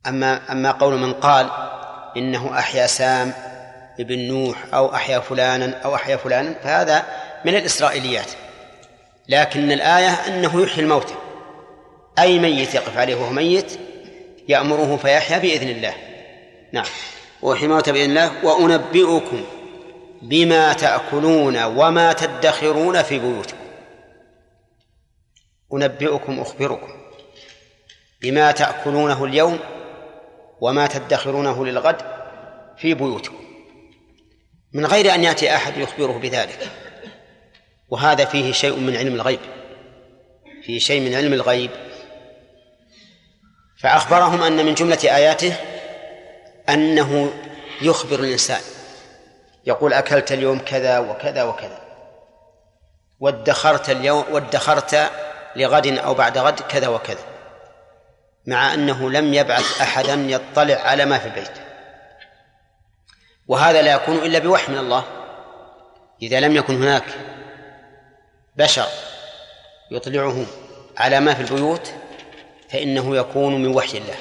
أما أما قول من قال إنه أحيا سام ابن نوح أو أحيا فلانا أو أحيا فلانا فهذا من الإسرائيليات. لكن الآية أنه يحيي الموتى. أي ميت يقف عليه وهو ميت؟ يأمره فيحيا بإذن الله. نعم. الموتى بإذن الله. وأنبئكم بما تأكلون وما تدخرون في بيوتكم. أنبئكم أخبركم بما تأكلونه اليوم وما تدخرونه للغد في بيوتكم. من غير أن يأتي أحد يخبره بذلك. وهذا فيه شيء من علم الغيب. فيه شيء من علم الغيب. فأخبرهم أن من جملة آياته أنه يخبر الإنسان يقول أكلت اليوم كذا وكذا وكذا وادخرت اليوم وادخرت لغد أو بعد غد كذا وكذا مع أنه لم يبعث أحدا يطلع على ما في البيت. وهذا لا يكون إلا بوحي من الله إذا لم يكن هناك بشر يطلعه على ما في البيوت فإنه يكون من وحي الله.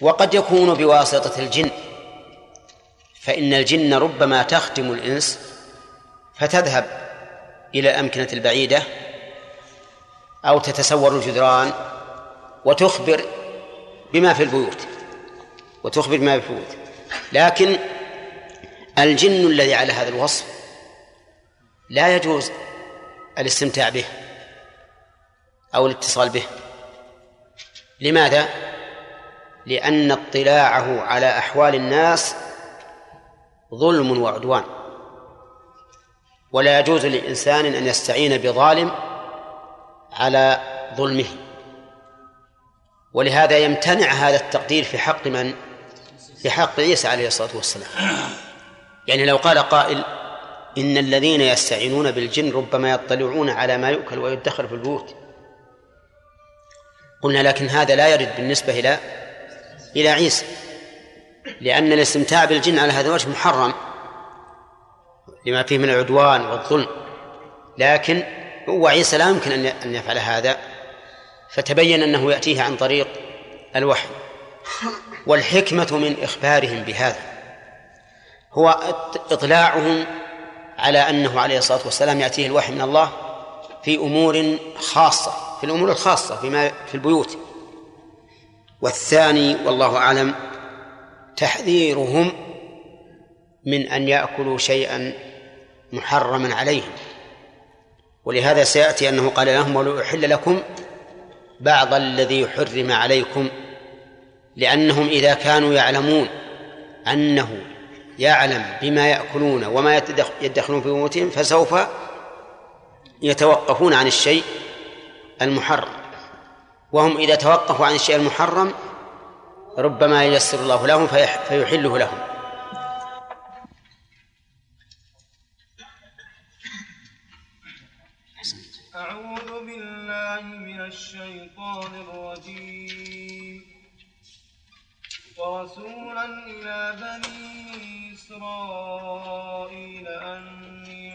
وقد يكون بواسطة الجن. فإن الجن ربما تخدم الإنس فتذهب إلى الأمكنة البعيدة أو تتسور الجدران وتخبر بما في البيوت. وتخبر بما في البيوت. لكن الجن الذي على هذا الوصف لا يجوز الاستمتاع به أو الاتصال به. لماذا؟ لأن اطلاعه على أحوال الناس ظلم وعدوان ولا يجوز لإنسان أن يستعين بظالم على ظلمه ولهذا يمتنع هذا التقدير في حق من؟ في حق عيسى عليه الصلاة والسلام يعني لو قال قائل إن الذين يستعينون بالجن ربما يطلعون على ما يؤكل ويدخر في البيوت قلنا لكن هذا لا يرد بالنسبة إلى إلى عيسى. لأن الاستمتاع بالجن على هذا الوجه محرم لما فيه من العدوان والظلم. لكن هو عيسى لا يمكن أن يفعل هذا. فتبين أنه يأتيه عن طريق الوحي. والحكمة من إخبارهم بهذا. هو إطلاعهم على أنه عليه الصلاة والسلام يأتيه الوحي من الله في أمور خاصة في الأمور الخاصة فيما في البيوت. والثاني والله أعلم تحذيرهم من أن يأكلوا شيئا محرما عليهم. ولهذا سيأتي أنه قال لهم ولو أحل لكم بعض الذي حرم عليكم لأنهم إذا كانوا يعلمون أنه يعلم بما يأكلون وما يدخلون في بيوتهم فسوف يتوقفون عن الشيء المحرم. وهم إذا توقفوا عن الشيء المحرم ربما ييسر الله لهم فيحله لهم. أعوذ بالله من الشيطان الرجيم. ورسولا إلى بني إسرائيل أني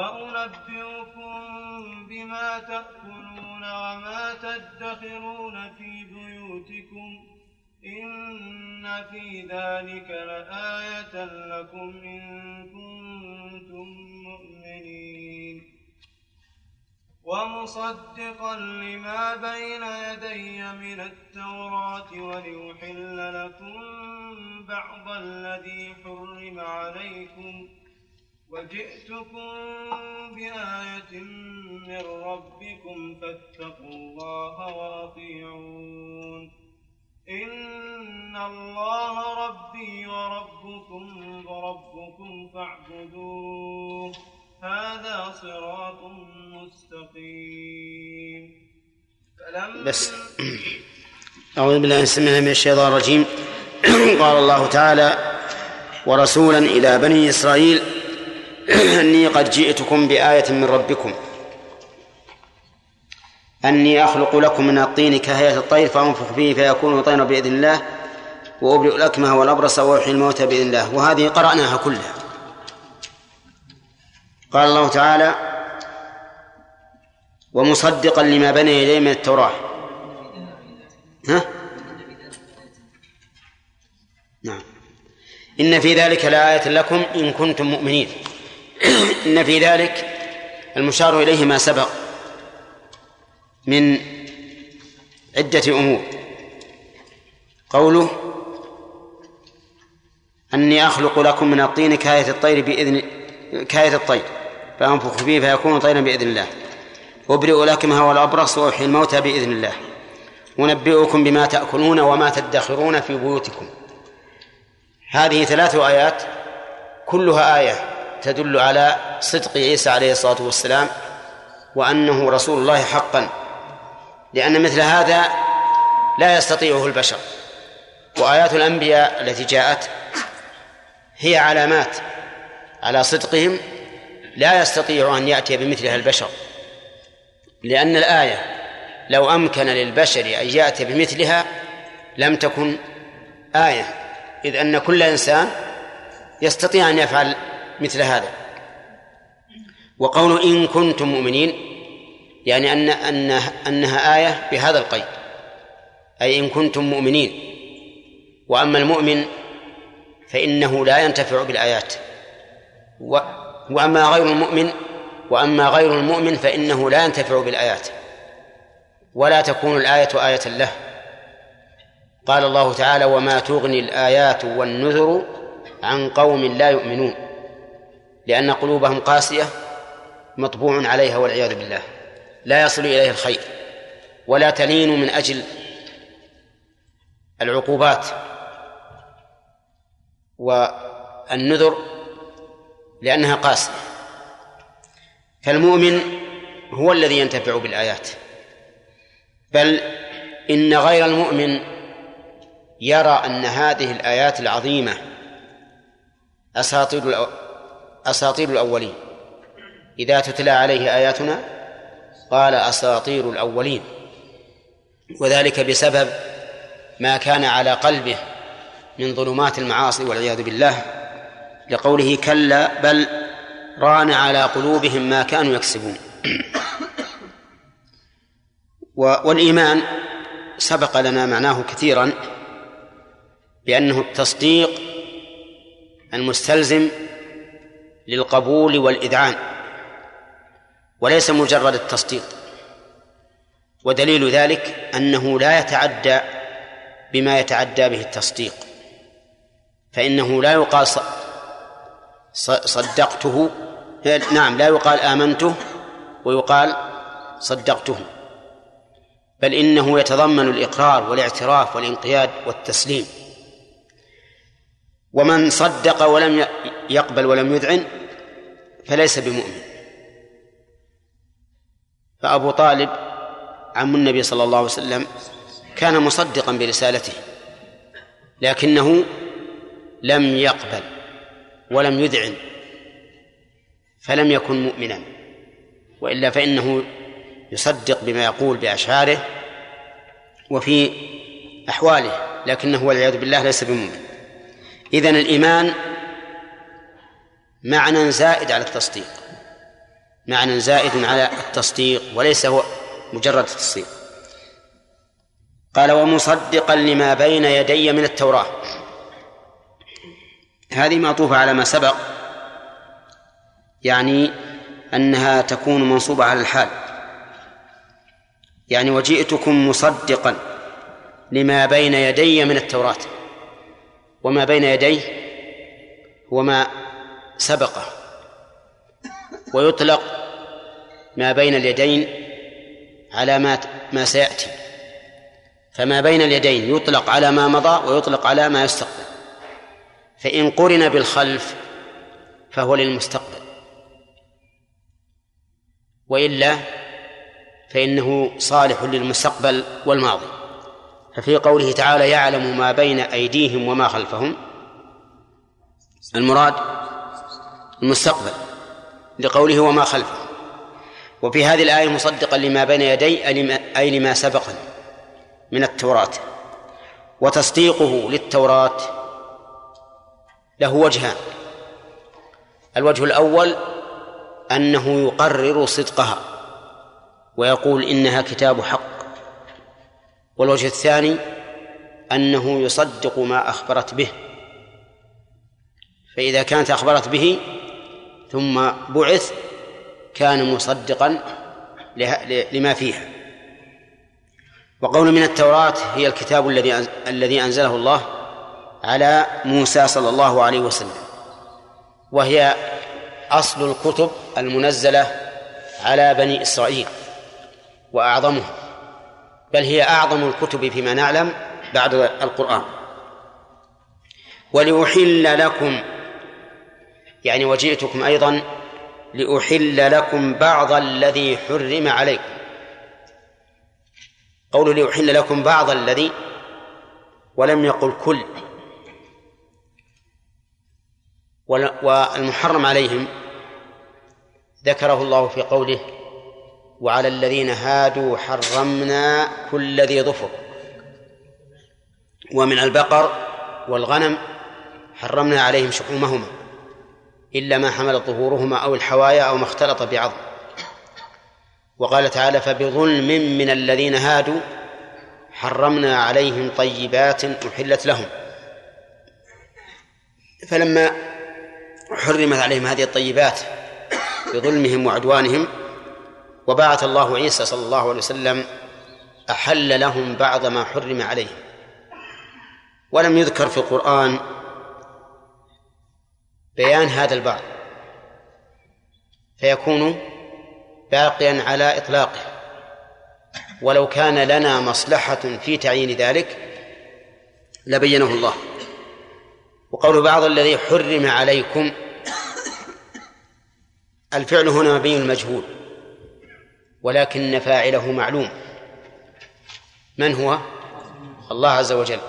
وأنبئكم بما تأكلون وما تدخرون في بيوتكم إن في ذلك لآية لكم إن كنتم مؤمنين. ومصدقا لما بين يدي من التوراة ولأحل لكم بعض الذي حرم عليكم وجئتكم بآية من ربكم فاتقوا الله وأطيعون. إن الله ربي وربكم وربكم فاعبدوه. هذا صراط مستقيم. بس. أعوذ بالله من الشيطان الرجيم. قال الله تعالى ورسولا إلى بني إسرائيل أني قد جئتكم بآية من ربكم. أني أخلق لكم من الطين كهيئة الطير فأنفخ فيه فيكون طيرا بإذن الله وأبرئ الأكمه والأبرص وأحيي الموتى بإذن الله. وهذه قرأناها كلها. قال الله تعالى ومصدقا لما بني يديه من التوراة. ها؟ نعم. إن في ذلك لآية لكم إن كنتم مؤمنين. إن في ذلك المشار إليه ما سبق من عدة أمور. قوله أني أخلق لكم من الطين كاية الطير بإذن كاية الطير فأنفخ فيه فيكون طيرا بإذن الله. أبرئ الأكمه والأبرص وأحيي الموتى بإذن الله. أنبئكم بما تأكلون وما تدخرون في بيوتكم. هذه ثلاث آيات كلها آية تدل على صدق عيسى عليه الصلاة والسلام وأنه رسول الله حقا لأن مثل هذا لا يستطيعه البشر. وآيات الأنبياء التي جاءت هي علامات على صدقهم لا يستطيع أن يأتي بمثلها البشر. لأن الآية لو أمكن للبشر أن يأتي بمثلها لم تكن آية إذ أن كل إنسان يستطيع أن يفعل مثل هذا. وقول إن كنتم مؤمنين يعني أن أن أنها آية بهذا القيد. أي إن كنتم مؤمنين. وأما المؤمن فإنه لا ينتفع بالآيات. و وأما غير المؤمن وأما غير المؤمن فإنه لا ينتفع بالآيات. ولا تكون الآية آية له. قال الله تعالى وما تغني الآيات والنذر عن قوم لا يؤمنون. لأن قلوبهم قاسية مطبوع عليها والعياذ بالله. لا يصل إليها الخير ولا تلين من أجل العقوبات والنذر لأنها قاسية. فالمؤمن هو الذي ينتفع بالآيات. بل إن غير المؤمن يرى أن هذه الآيات العظيمة أساطير أساطير الأولين. إذا تتلى عليه آياتنا قال أساطير الأولين. وذلك بسبب ما كان على قلبه من ظلمات المعاصي والعياذ بالله لقوله كلا بل ران على قلوبهم ما كانوا يكسبون. والإيمان سبق لنا معناه كثيرا بأنه التصديق المستلزم للقبول والإذعان وليس مجرد التصديق. ودليل ذلك أنه لا يتعدى بما يتعدى به التصديق فإنه لا يقال صدقته نعم لا يقال آمنته ويقال صدقته بل إنه يتضمن الإقرار والاعتراف والانقياد والتسليم. ومن صدق ولم يقبل ولم يذعن فليس بمؤمن. فأبو طالب عم النبي صلى الله عليه وسلم كان مصدقا برسالته لكنه لم يقبل ولم يذعن فلم يكن مؤمنا. وإلا فإنه يصدق بما يقول بأشعاره وفي أحواله لكنه والعياذ بالله ليس بمؤمن. إذن الإيمان معنى زائد على التصديق. معنى زائد على التصديق وليس هو مجرد التصديق قال ومصدقا لما بين يدي من التوراة. هذه معطوفة على ما سبق يعني أنها تكون منصوبة على الحال. يعني وجئتكم مصدقا لما بين يدي من التوراة. وما بين يديه هو ما سبقه ويطلق ما بين اليدين على ما ما سيأتي. فما بين اليدين يطلق على ما مضى ويطلق على ما يستقبل. فإن قرن بالخلف فهو للمستقبل. وإلا فإنه صالح للمستقبل والماضي. ففي قوله تعالى يعلم ما بين أيديهم وما خلفهم. المراد المستقبل لقوله وما خلفهم وفي هذه الآية مصدقا لما بين يدي أي لما سبقني من التوراة. وتصديقه للتوراة له وجهان. الوجه الأول أنه يقرر صدقها ويقول إنها كتاب حق. والوجه الثاني أنه يصدق ما أخبرت به. فإذا كانت أخبرت به ثم بعث كان مصدقا لما فيها. وقول من التوراة هي الكتاب الذي الذي أنزله الله على موسى صلى الله عليه وسلم وهي أصل الكتب المنزلة على بني إسرائيل وأعظمها بل هي أعظم الكتب فيما نعلم بعد القرآن. ولأحل لكم يعني وجئتكم أيضا لأحل لكم بعض الذي حرم عليكم. قول لأحل لكم بعض الذي ولم يقل كل. والمحرم عليهم ذكره الله في قوله وعلى الذين هادوا حرمنا كل ذي ظفر. ومن البقر والغنم حرمنا عليهم شحومهما. إلا ما حمل ظهورهما أو الحوايا أو ما اختلط بعظم وقال تعالى فبظلم من الذين هادوا حرمنا عليهم طيبات أحلت لهم. فلما حرمت عليهم هذه الطيبات بظلمهم وعدوانهم وبعث الله عيسى صلى الله عليه وسلم أحل لهم بعض ما حرم عليهم. ولم يذكر في القرآن بيان هذا البعض. فيكون باقيا على إطلاقه. ولو كان لنا مصلحة في تعيين ذلك لبينه الله. وقول بعض الذي حرم عليكم الفعل هنا مبين المجهول ولكن فاعله معلوم. من هو؟ الله عز وجل.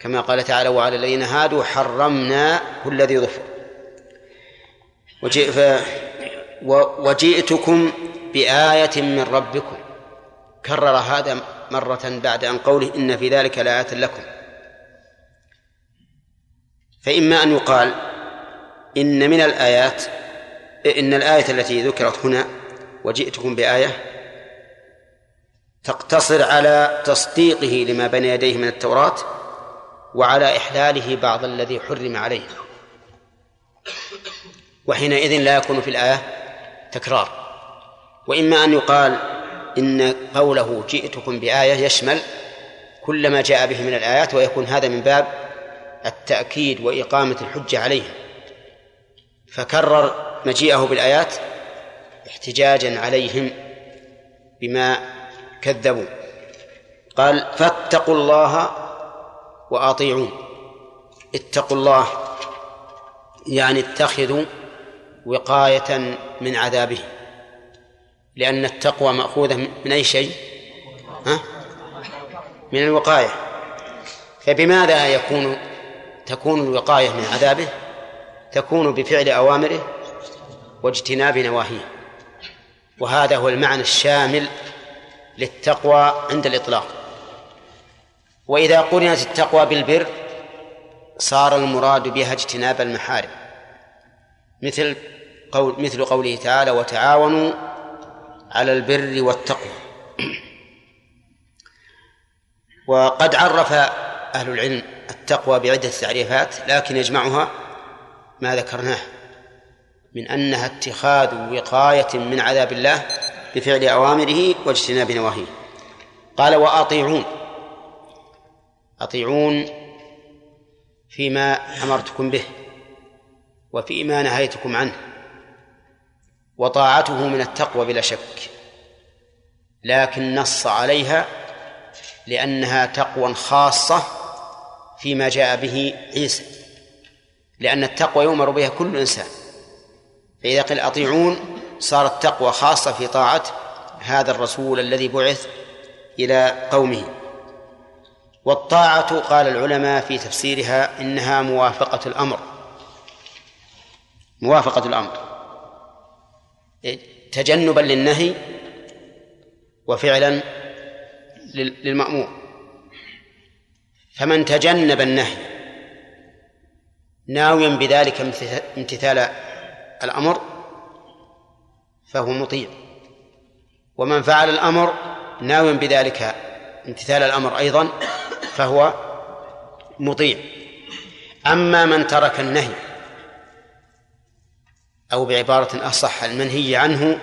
كما قال تعالى وعلى الذين هادوا حرمنا كل ذي ظفر. وجئتكم بآية من ربكم. كرر هذا مرة بعد أن قوله إن في ذلك لآية لكم. فإما أن يقال إن من الآيات إن الآية التي ذكرت هنا وجئتكم بآية تقتصر على تصديقه لما بين يديه من التوراة وعلى إحلاله بعض الذي حرم عليه. وحينئذ لا يكون في الآية تكرار. وإما أن يقال إن قوله جئتكم بآية يشمل كل ما جاء به من الآيات ويكون هذا من باب التأكيد وإقامة الحجة عليه. فكرر مجيئه بالآيات احتجاجا عليهم بما كذبوا. قال فاتقوا الله وأطيعون. اتقوا الله يعني اتخذوا وقاية من عذابه. لأن التقوى مأخوذة من أي شيء؟ ها؟ من الوقاية. فبماذا يكون تكون الوقاية من عذابه؟ تكون بفعل أوامره واجتناب نواهيه. وهذا هو المعنى الشامل للتقوى عند الإطلاق. وإذا قرنت التقوى بالبر صار المراد بها اجتناب المحارم. مثل قول مثل قوله تعالى وتعاونوا على البر والتقوى وقد عرف أهل العلم التقوى بعدة تعريفات لكن يجمعها ما ذكرناه من أنها اتخاذ وقاية من عذاب الله بفعل أوامره واجتناب نواهيه. قال وأطيعون أطيعون فيما أمرتكم به. وفيما نهيتكم عنه. وطاعته من التقوى بلا شك. لكن نص عليها لأنها تقوى خاصة فيما جاء به عيسى. لأن التقوى يؤمر بها كل إنسان. فإذا قيل أطيعون صارت تقوى خاصة في طاعة هذا الرسول الذي بعث إلى قومه. والطاعة قال العلماء في تفسيرها إنها موافقة الأمر. موافقة الأمر. تجنبا للنهي وفعلا للمأمور. فمن تجنب النهي ناويا بذلك امتثال الأمر فهو مطيع. ومن فعل الأمر ناويا بذلك امتثال الأمر أيضا فهو مطيع. أما من ترك النهي أو بعبارة أصح المنهي عنه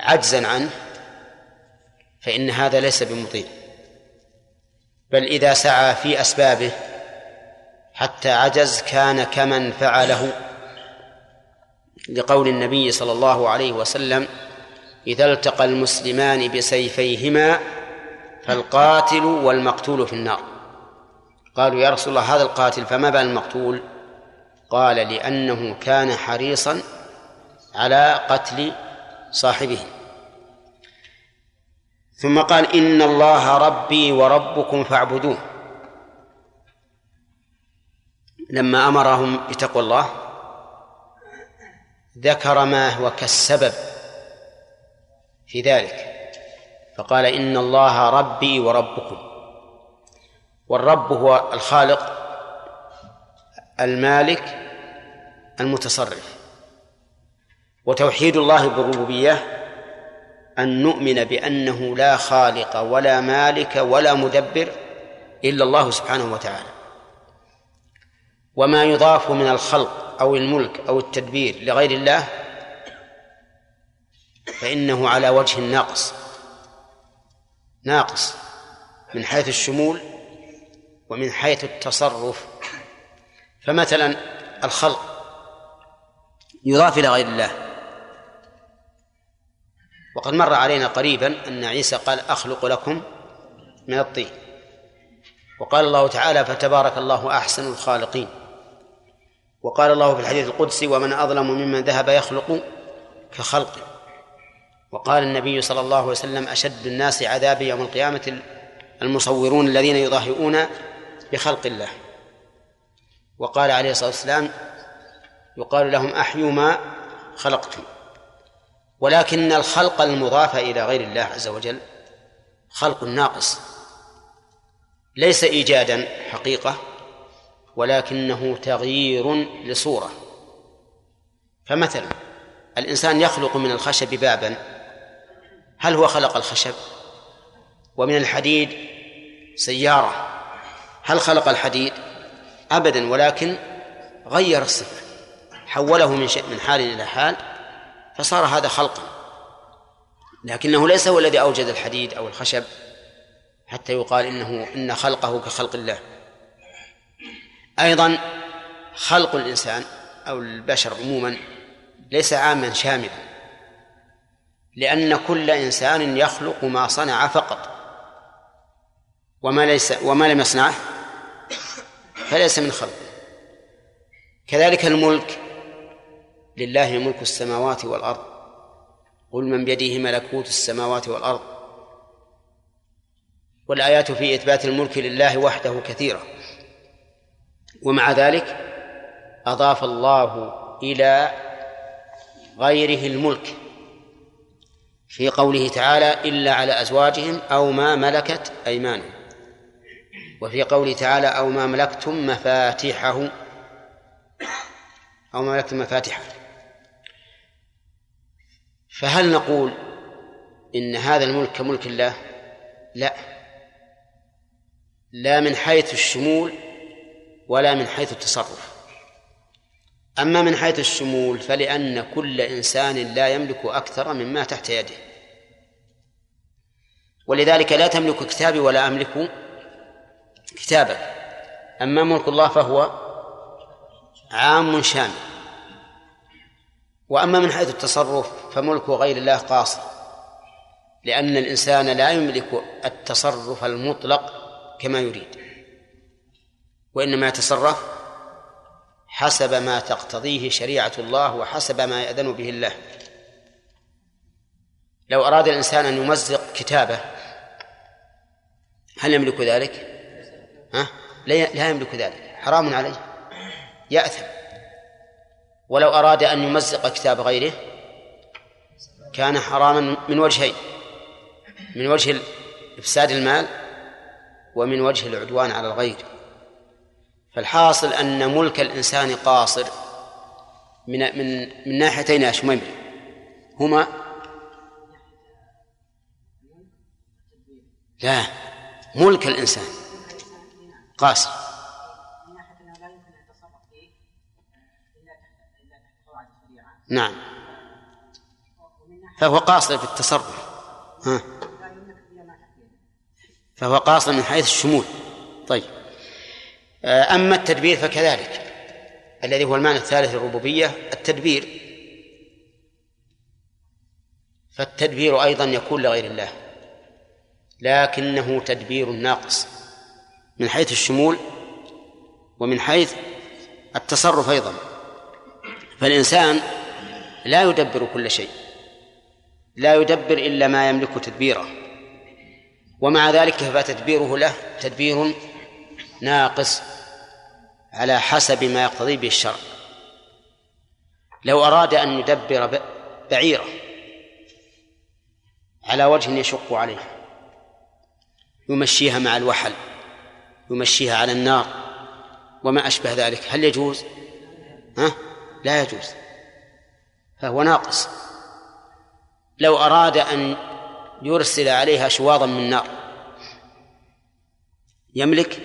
عجزا عنه فإن هذا ليس بمطيع بل إذا سعى في أسبابه حتى عجز كان كمن فعله. لقول النبي صلى الله عليه وسلم إذا التقى المسلمان بسيفيهما فالقاتل والمقتول في النار. قالوا يا رسول الله هذا القاتل فما بال المقتول؟ قال لأنه كان حريصا على قتل صاحبه. ثم قال إن الله ربي وربكم فاعبدوه. لما أمرهم بتقوى الله ذكر ما هو كالسبب في ذلك. فقال إن الله ربي وربكم. والرب هو الخالق المالك المتصرف. وتوحيد الله بالربوبية أن نؤمن بأنه لا خالق ولا مالك ولا مدبر إلا الله سبحانه وتعالى. وما يضاف من الخلق أو الملك أو التدبير لغير الله فإنه على وجه ناقص. ناقص من حيث الشمول ومن حيث التصرف. فمثلا الخلق يضاف إلى غير الله. وقد مر علينا قريبا أن عيسى قال أخلق لكم من الطين. وقال الله تعالى فتبارك الله أحسن الخالقين. وقال الله في الحديث القدسي ومن أظلم ممن ذهب يخلق كخلقه وقال النبي صلى الله عليه وسلم أشد الناس عذابا يوم القيامة المصورون الذين يضاهئون بخلق الله. وقال عليه الصلاة والسلام يقال لهم أحيوا ما خلقتم. ولكن الخلق المضاف إلى غير الله عز وجل خلق ناقص. ليس إيجادا حقيقة ولكنه تغيير لصورة. فمثلا الإنسان يخلق من الخشب بابا هل هو خلق الخشب؟ ومن الحديد سيارة هل خلق الحديد؟ أبدا ولكن غير الصفة. حوله من من حال إلى حال فصار هذا خلقا. لكنه ليس هو الذي أوجد الحديد أو الخشب حتى يقال إنه إن خلقه كخلق الله. أيضا خلق الإنسان أو البشر عموما ليس عاما شاملا لأن كل إنسان يخلق ما صنع فقط. وما ليس وما لم يصنعه فليس من خلقه. كذلك الملك لله ملك السماوات والأرض. قل من بيده ملكوت السماوات والأرض. والآيات في إثبات الملك لله وحده كثيرة. ومع ذلك أضاف الله إلى غيره الملك في قوله تعالى إلا على أزواجهم أو ما ملكت أيمانهم. وفي قوله تعالى أو ما ملكتم مفاتيحه. أو ما ملكتم مفاتيحه. فهل نقول إن هذا الملك كملك الله؟ لا. لا من حيث الشمول ولا من حيث التصرف. أما من حيث الشمول فلأن كل إنسان لا يملك أكثر مما تحت يده. ولذلك لا تملك كتابي ولا أملك كتابك. أما ملك الله فهو عام شامل. وأما من حيث التصرف فملك غير الله قاصر لأن الإنسان لا يملك التصرف المطلق كما يريد وإنما يتصرف حسب ما تقتضيه شريعة الله وحسب ما يأذن به الله لو أراد الإنسان أن يمزق كتابه هل يملك ذلك؟ ها؟ لا يملك ذلك حرام عليه يأثم ولو أراد أن يمزق كتاب غيره كان حراما من وجهين من وجه إفساد المال ومن وجه العدوان على الغير. فالحاصل أن ملك الإنسان قاصر من من من ناحيتين يا شميمر هما لا ملك الإنسان قاصر. نعم. فهو قاصر في التصرف. ها. فهو قاصر من حيث الشمول. طيب. آه، أما التدبير فكذلك. الذي هو المعنى الثالث للربوبية التدبير. فالتدبير أيضا يكون لغير الله. لكنه تدبير ناقص. من حيث الشمول ومن حيث التصرف أيضا. فالإنسان لا يدبر كل شيء. لا يدبر إلا ما يملك تدبيره ومع ذلك فتدبيره له تدبير ناقص على حسب ما يقتضي به الشرع لو أراد أن يدبر بعيرة على وجه يشق عليه يمشيها مع الوحل يمشيها على النار وما أشبه ذلك هل يجوز؟ ها؟ لا يجوز فهو ناقص لو أراد أن يرسل عليها شواظا من نار. يملك؟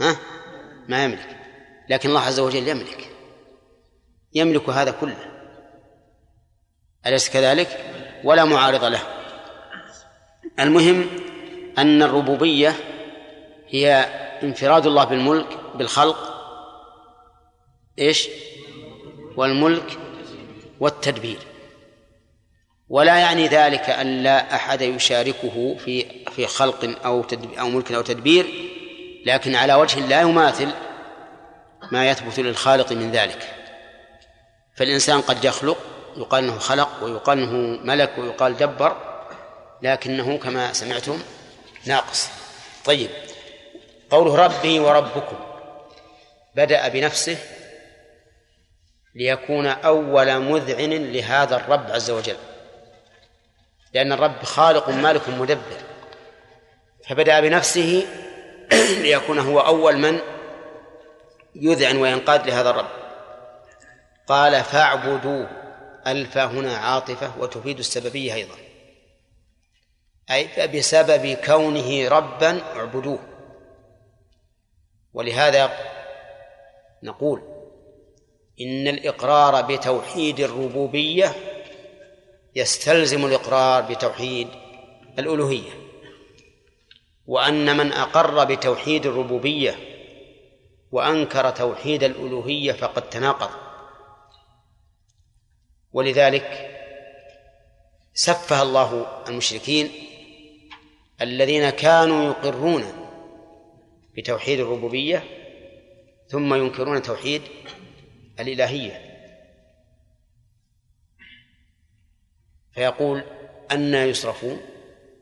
ها؟ ما يملك. لكن الله عز وجل يملك. يملك هذا كله. أليس كذلك؟ ولا معارض له. المهم أن الربوبية هي انفراد الله بالملك بالخلق. إيش؟ والملك والتدبير. ولا يعني ذلك أن لا أحد يشاركه في في خلق أو أو ملك أو تدبير لكن على وجه لا يماثل ما يثبت للخالق من ذلك. فالإنسان قد يخلق يقال أنه خلق ويقال أنه ملك ويقال دبر لكنه كما سمعتم ناقص. طيب قوله ربي وربكم. بدأ بنفسه ليكون أول مذعن لهذا الرب عز وجل. لأن الرب خالق مالك مدبر. فبدأ بنفسه ليكون هو أول من يذعن وينقاد لهذا الرب. قال فاعبدوه. ألف هنا عاطفة وتفيد السببية أيضا. أي بسبب كونه ربا اعبدوه. ولهذا نقول إن الإقرار بتوحيد الربوبية يستلزم الإقرار بتوحيد الألوهية وأن من أقر بتوحيد الربوبية وأنكر توحيد الألوهية فقد تناقض. ولذلك سفه الله المشركين الذين كانوا يقرون بتوحيد الربوبية ثم ينكرون توحيد الإلهية. فيقول أن يصرفون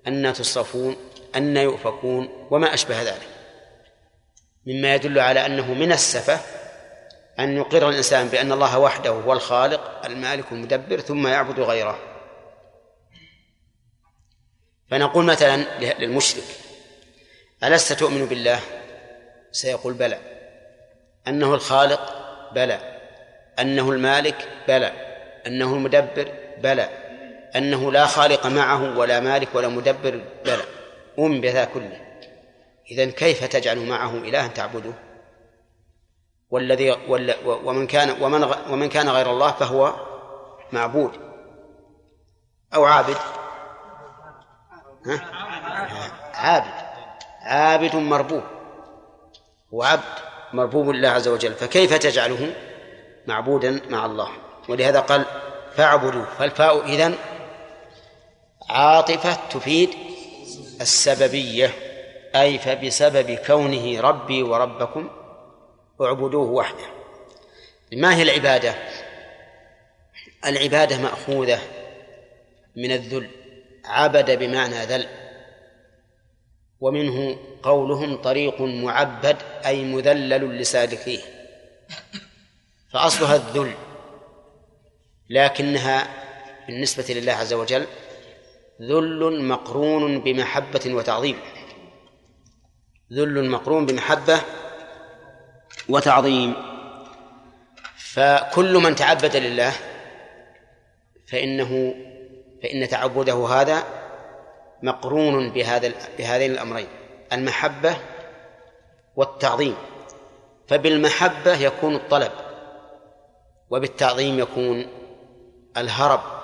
أن تصرفون أن يؤفكون وما أشبه ذلك. مما يدل على أنه من السفة أن يقر الإنسان بأن الله وحده هو الخالق المالك المدبر ثم يعبد غيره. فنقول مثلا للمشرك ألست تؤمن بالله؟ سيقول بلى. أنه الخالق؟ بلى. أنه المالك؟ بلى. أنه المدبر؟ بلى. أنه لا خالق معه ولا مالك ولا مدبر بلى أم بذا كله. إذن كيف تجعل معه إلها تعبده؟ والذي ومن كان ومن ومن كان غير الله فهو معبود أو عابد. ها؟ عابد عابد مربوب. وعبد مربوب لله عز وجل. فكيف تجعله معبودا مع الله؟ ولهذا قال فاعبدوا فالفاء إذن عاطفة تفيد السببية أي فبسبب كونه ربي وربكم اعبدوه وحده ما هي العبادة؟ العبادة مأخوذة من الذل عبد بمعنى ذل ومنه قولهم طريق معبد أي مذلل لسالكيه فأصلها الذل لكنها بالنسبة لله عز وجل ذل مقرون بمحبة وتعظيم. ذل مقرون بمحبة وتعظيم. فكل من تعبد لله فإنه فإن تعبده هذا مقرون بهذا بهذين الأمرين المحبة والتعظيم. فبالمحبة يكون الطلب وبالتعظيم يكون الهرب.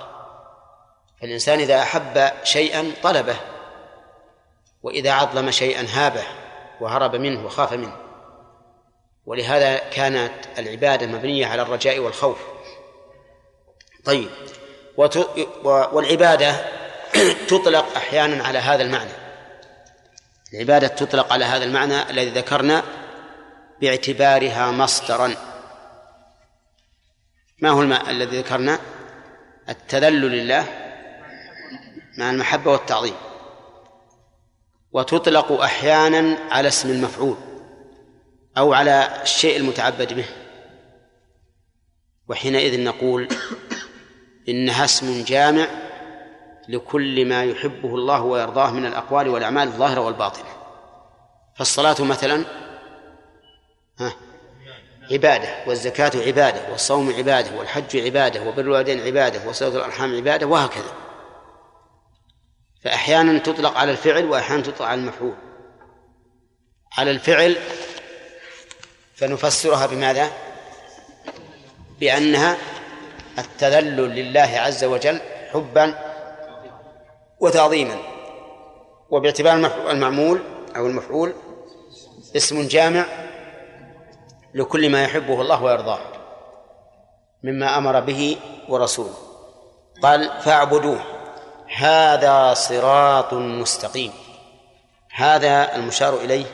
فالإنسان إذا أحب شيئا طلبه وإذا عظم شيئا هابه وهرب منه وخاف منه. ولهذا كانت العبادة مبنية على الرجاء والخوف. طيب والعبادة تطلق أحيانا على هذا المعنى. العبادة تطلق على هذا المعنى الذي ذكرنا باعتبارها مصدرا. ما هو الذي ذكرنا؟ التذلل لله مع المحبة والتعظيم. وتطلق أحيانا على اسم المفعول أو على الشيء المتعبد به. وحينئذ نقول إنها اسم جامع لكل ما يحبه الله ويرضاه من الأقوال والأعمال الظاهرة والباطنة. فالصلاة مثلا ها عبادة والزكاة عبادة والصوم عبادة والحج عبادة وبر الوالدين عبادة وصلة الأرحام عبادة وهكذا. فأحيانا تطلق على الفعل وأحيانا تطلق على المفعول. على الفعل فنفسرها بماذا؟ بأنها التذلل لله عز وجل حبا وتعظيما وباعتبار المعمول أو المفعول اسم جامع لكل ما يحبه الله ويرضاه مما أمر به ورسوله. قال فاعبدوه. هذا صراط مستقيم. هذا المشار إليه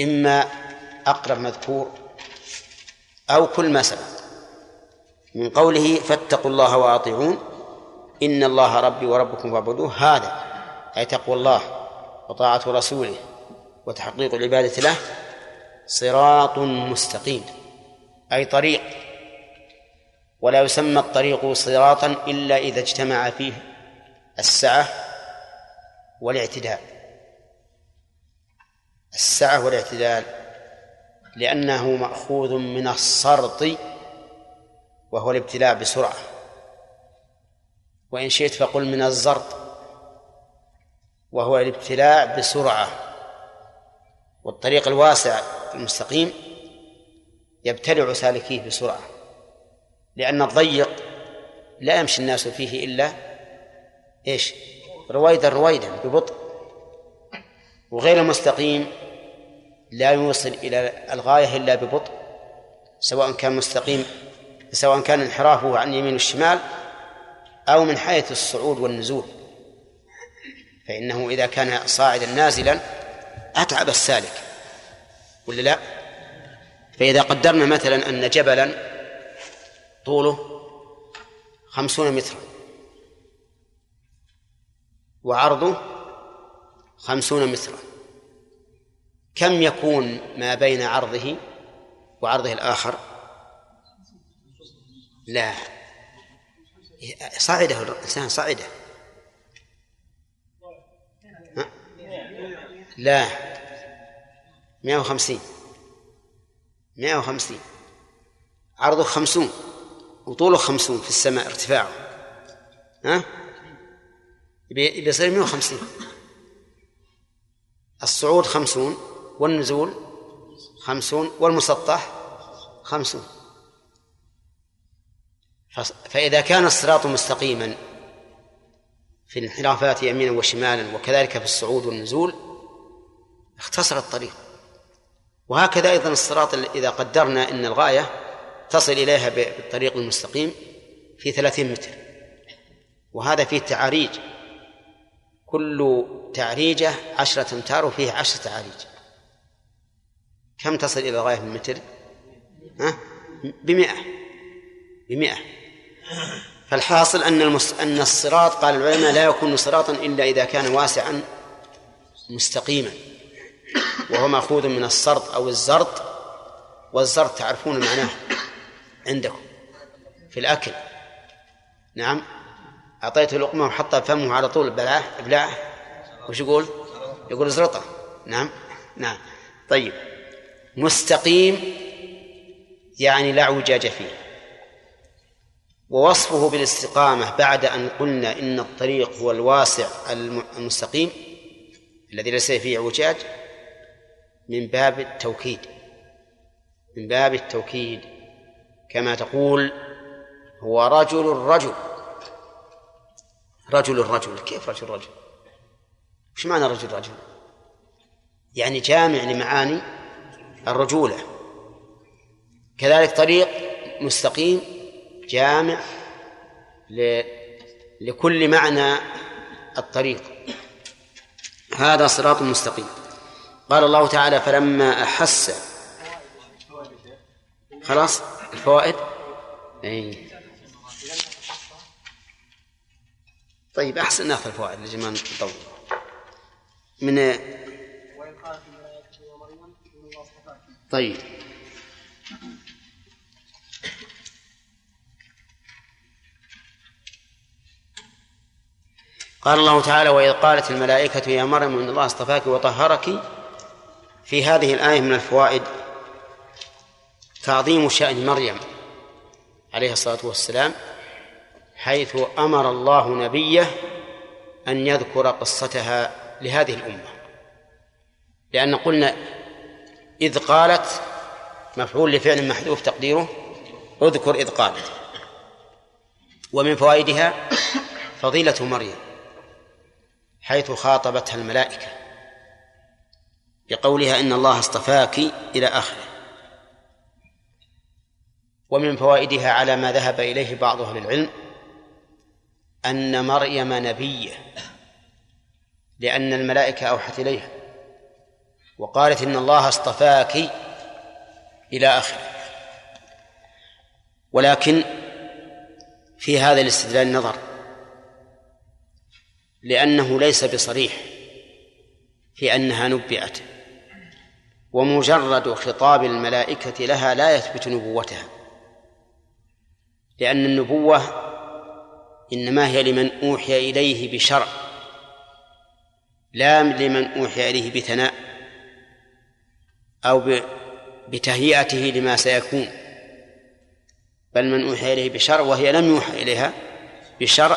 إما أقرب مذكور أو كل ما سبق. من قوله فاتقوا الله وأطيعون إن الله ربي وربكم فاعبدوه. هذا أي تقوى الله وطاعة رسوله وتحقيق العبادة له صراط مستقيم أي طريق ولا يسمى الطريق صراطا إلا إذا اجتمع فيه السعة والاعتدال. السعة والاعتدال لأنه مأخوذ من السرط وهو الابتلاء بسرعة. وإن شئت فقل من الزرط وهو الابتلاء بسرعة. والطريق الواسع المستقيم يبتلع سالكيه بسرعة. لأن الضيق لا يمشي الناس فيه إلا إيش؟ رويدا رويدا ببطء. وغير المستقيم لا يوصل إلى الغاية إلا ببطء سواء كان مستقيم سواء كان انحرافه عن اليمين والشمال أو من حيث الصعود والنزول. فإنه إذا كان صاعدا نازلا أتعب السالك ولا لا؟ فإذا قدرنا مثلا أن جبلا طوله خمسون مترا. وعرضه خمسون مترا. كم يكون ما بين عرضه وعرضه الآخر؟ لا. صعده الإنسان صعده؟ لا. مئة وخمسين. مئة وخمسين. عرضه خمسون. وطوله خمسون في السماء ارتفاعه. ها؟ بيصير مئة وخمسين. الصعود خمسون والنزول خمسون والمسطح خمسون. فإذا كان الصراط مستقيما في الانحرافات يمينا وشمالا وكذلك في الصعود والنزول اختصر الطريق. وهكذا أيضا الصراط إذا قدرنا أن الغاية تصل إليها بالطريق المستقيم في ثلاثين متر. وهذا فيه تعاريج. كل تعريجة عشرة أمتار وفيه عشرة تعاريج. كم تصل إلى الغاية بالمتر ها؟ بمئة. بمئة. فالحاصل أن المس... أن الصراط قال العلماء لا يكون صراطا إلا إذا كان واسعا مستقيما. وهو مأخوذ من السرط أو الزرط. والزرط تعرفون معناه. عندكم في الأكل. نعم. أعطيته لقمة وحطها فمه على طول بلعه ابلعه وش يقول؟ يقول ازرطه. نعم. نعم. طيب. مستقيم يعني لا اعوجاج فيه. ووصفه بالاستقامة بعد أن قلنا إن الطريق هو الواسع المستقيم الذي ليس فيه اعوجاج من باب التوكيد. من باب التوكيد. كما تقول هو رجل الرجل. رجل الرجل. كيف رجل رجل وش معنى رجل رجل يعني جامع لمعاني الرجولة. كذلك طريق مستقيم جامع ل... لكل معنى الطريق. هذا صراط مستقيم. قال الله تعالى فلما أحس خلاص؟ الفوائد؟ أي طيب أحسن ناخذ الفوائد لجل ما نطول من طيب. قال الله تعالى وإذ قالت الملائكة يا مريم إن الله اصطفاك وطهرك في هذه الآية من الفوائد تعظيم شأن مريم عليه الصلاة والسلام حيث أمر الله نبيه أن يذكر قصتها لهذه الأمة. لأن قلنا إذ قالت مفعول لفعل محذوف تقديره اذكر إذ قالت. ومن فوائدها فضيلة مريم حيث خاطبتها الملائكة بقولها إن الله اصطفاك إلى آخره. ومن فوائدها على ما ذهب إليه بعض أهل العلم أن مريم نبية لأن الملائكة أوحت إليها وقالت إن الله اصطفاك إلى آخره. ولكن في هذا الاستدلال نظر لأنه ليس بصريح في أنها نبئت ومجرد خطاب الملائكة لها لا يثبت نبوتها. لأن النبوة إنما هي لمن أوحي إليه بشرع لا لمن أوحي إليه بثناء أو بتهيئته لما سيكون بل من أوحي إليه بشرع وهي لم يوحى إليها بشرع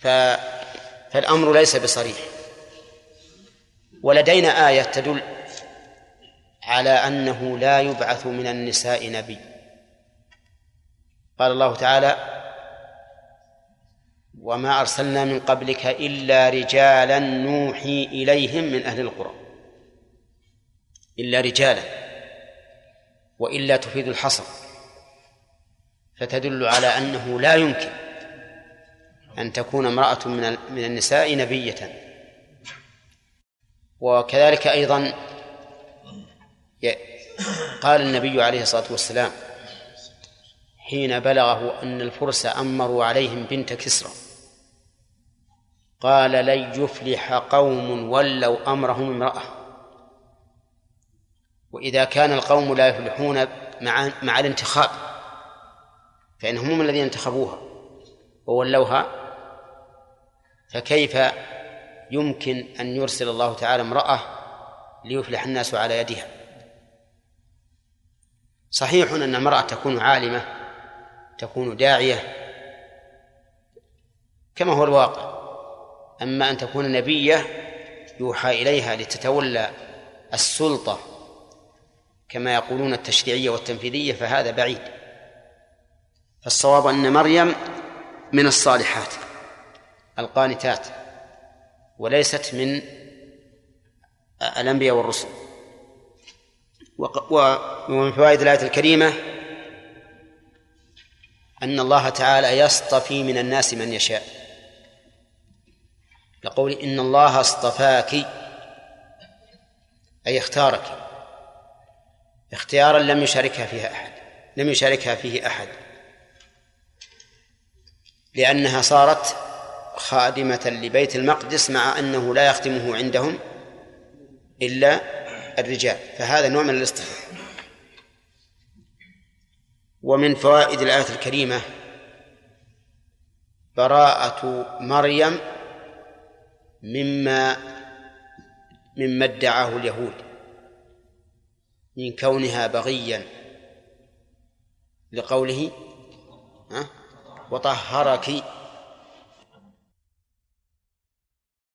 ف... فالأمر ليس بصريح. ولدينا آية تدل على أنه لا يبعث من النساء نبي. قال الله تعالى وما أرسلنا من قبلك إلا رجالا نوحي إليهم من أهل القرى. إلا رجالا وإلا تفيد الحصر فتدل على أنه لا يمكن أن تكون امرأة من من النساء نبية. وكذلك أيضا قال النبي عليه الصلاة والسلام حين بلغه أن الفرس أمروا عليهم بنت كسرى. قال لن يفلح قوم ولوا أمرهم امرأة. وإذا كان القوم لا يفلحون مع مع الانتخاب فإنهم هم الذين انتخبوها وولوها فكيف يمكن أن يرسل الله تعالى امرأة ليفلح الناس على يدها؟ صحيح أن المرأة تكون عالمة تكون داعية كما هو الواقع. أما أن تكون نبية يوحى إليها لتتولى السلطة كما يقولون التشريعية والتنفيذية فهذا بعيد. فالصواب أن مريم من الصالحات القانتات وليست من الأنبياء والرسل. ومن فوائد الآية الكريمة أن الله تعالى يصطفي من الناس من يشاء. لقول إن الله اصطفاك أي اختارك. اختيارا لم يشاركها فيها أحد لم يشاركها فيه أحد. لأنها صارت خادمة لبيت المقدس مع أنه لا يخدمه عندهم إلا الرجال فهذا نوع من الاصطفاء. ومن فوائد الآية الكريمة براءة مريم مما مما ادعاه اليهود من كونها بغيا لقوله وطهرك